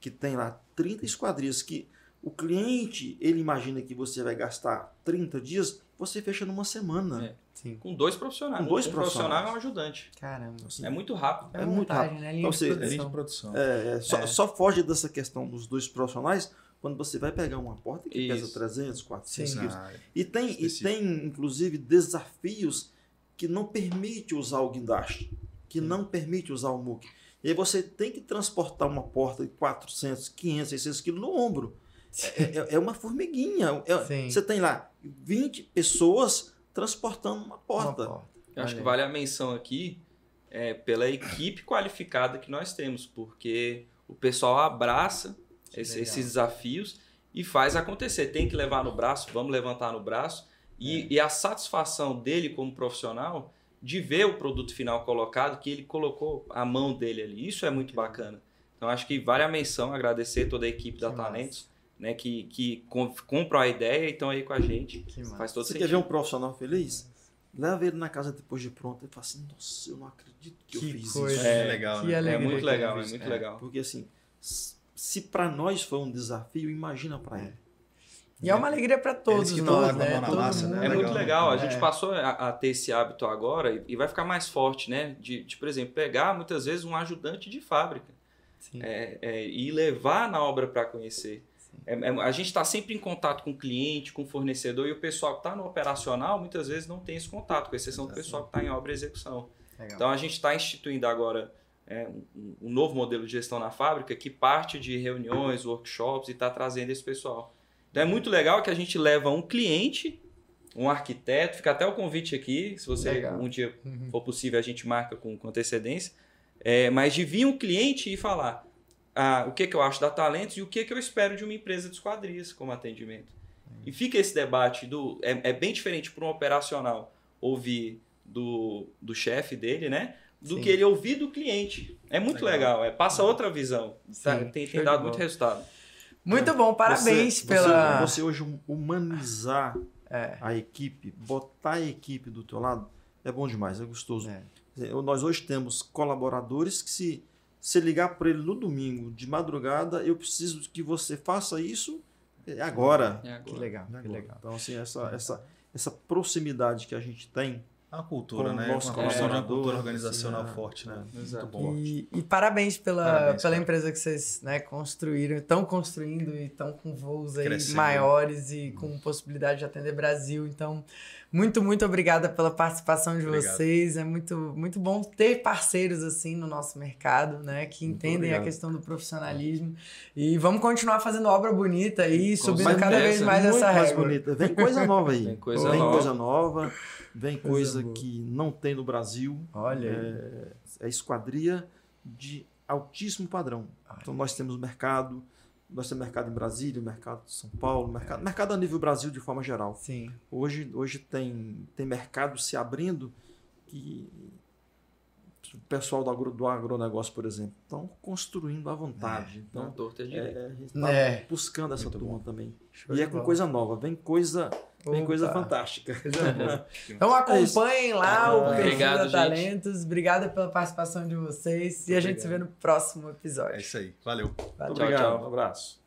que tem lá 30 esquadrias, que o cliente ele imagina que você vai gastar 30 dias, você fecha numa semana. É, sim. Com dois profissionais. Com dois um profissionais. profissional e um ajudante. Caramba. Assim, é muito rápido. É, é muito rápido. Né? Linha, de linha de produção. É, é, só, é. só, foge dessa questão dos dois profissionais quando você vai pegar uma porta que Isso. pesa 300, 400 quilos. Ah, e, tem, e tem, inclusive, desafios que não permite usar o guindaste, que sim. não permite usar o muque. E aí você tem que transportar uma porta de 400, 500, 600 quilos no ombro. É, é, é, uma formiguinha. É, você tem lá 20 pessoas transportando uma porta. Uma porta. Eu acho que vale a menção aqui é, pela equipe qualificada que nós temos, porque o pessoal abraça esse, esses desafios e faz acontecer. Tem que levar no braço, vamos levantar no braço. E, é. e a satisfação dele como profissional de ver o produto final colocado, que ele colocou a mão dele ali. Isso é muito bacana. Então acho que vale a menção, agradecer toda a equipe que da massa. Talentos, né, que, que comprou a ideia e estão aí com a gente. Que Faz todo Você sentido. quer ver um profissional feliz? Leva ele na casa depois de pronto e fala assim, nossa, eu não acredito que, que eu fiz coisa isso. É, legal, né? é muito legal, é muito legal. Porque assim, se para nós foi um desafio, imagina para ele. E é uma alegria para todos nós, né? Massa, né? É legal, muito legal. A gente é. passou a, a, ter esse hábito agora e, e, vai ficar mais forte, né? De, de, por exemplo, pegar muitas vezes um ajudante de fábrica é, é, e levar na obra para conhecer. É, é, a gente está sempre em contato com o cliente, com o fornecedor e o pessoal que está no operacional muitas vezes não tem esse contato, com exceção do pessoal que está em obra e execução. Legal. Então a gente está instituindo agora é, um, um, novo modelo de gestão na fábrica que parte de reuniões, workshops e está trazendo esse pessoal. Então é muito legal que a gente leva um cliente, um arquiteto, fica até o convite aqui, se você legal. um dia uhum. for possível, a gente marca com, com antecedência. É, mas de vir um cliente e falar ah, o que, que eu acho da Talentos e o que, que eu espero de uma empresa de esquadrias como atendimento. Uhum. E fica esse debate do. É, é bem diferente para um operacional ouvir do, do chefe dele, né? do Sim. que ele ouvir do cliente. É muito legal, é, passa outra visão. Tá? Sim, tem, show tem de dado muito resultado. Muito bom, parabéns Você- pela. Você, você hoje humanizar É. a equipe, botar a equipe do teu lado, é bom demais, é gostoso. É. Nós hoje temos colaboradores que se se ligar para ele no domingo, de madrugada, eu preciso que você faça isso é agora. É agora. Que legal, É que agora. legal. Então, assim, essa, essa, essa proximidade que a gente tem A cultura, Com né? Uma construção de uma cultura organizacional assim, é. forte, né? Exato. Muito bom. E, e parabéns pela, Parabéns, pela cara. empresa que vocês né, construíram, estão construindo e estão com voos aí Crescendo. maiores e com possibilidade de atender Brasil. Então, muito, muito obrigada pela participação de Obrigado. vocês. É muito, muito bom ter parceiros assim no nosso mercado, né? Que Muito entendem a questão do profissionalismo. E vamos continuar fazendo obra bonita e subindo certeza. cada vez mais muito essa mais régua. bonita. Vem coisa nova aí. Vem coisa vem nova. coisa nova, vem Coisa que não tem no Brasil. Olha. É, é esquadria de altíssimo padrão. Então nós temos mercado, nós temos mercado em Brasília, mercado em São Paulo, mercado, mercado a nível Brasil de forma geral. Sim. Hoje, hoje tem, tem mercado se abrindo que o pessoal do, agro, do agronegócio, por exemplo, estão construindo à vontade. Não, Então, torta é, é, a gente tá É. buscando essa turma também. Show e é com bola. coisa nova, vem coisa, vem coisa Opa. fantástica. Coisa boa. Então acompanhem lá o perfil Obrigado, da. Talentos. Obrigada pela participação de vocês. E a gente se vê no próximo É episódio. isso aí. Valeu. Valeu. Tchau, Obrigado, tchau. um abraço.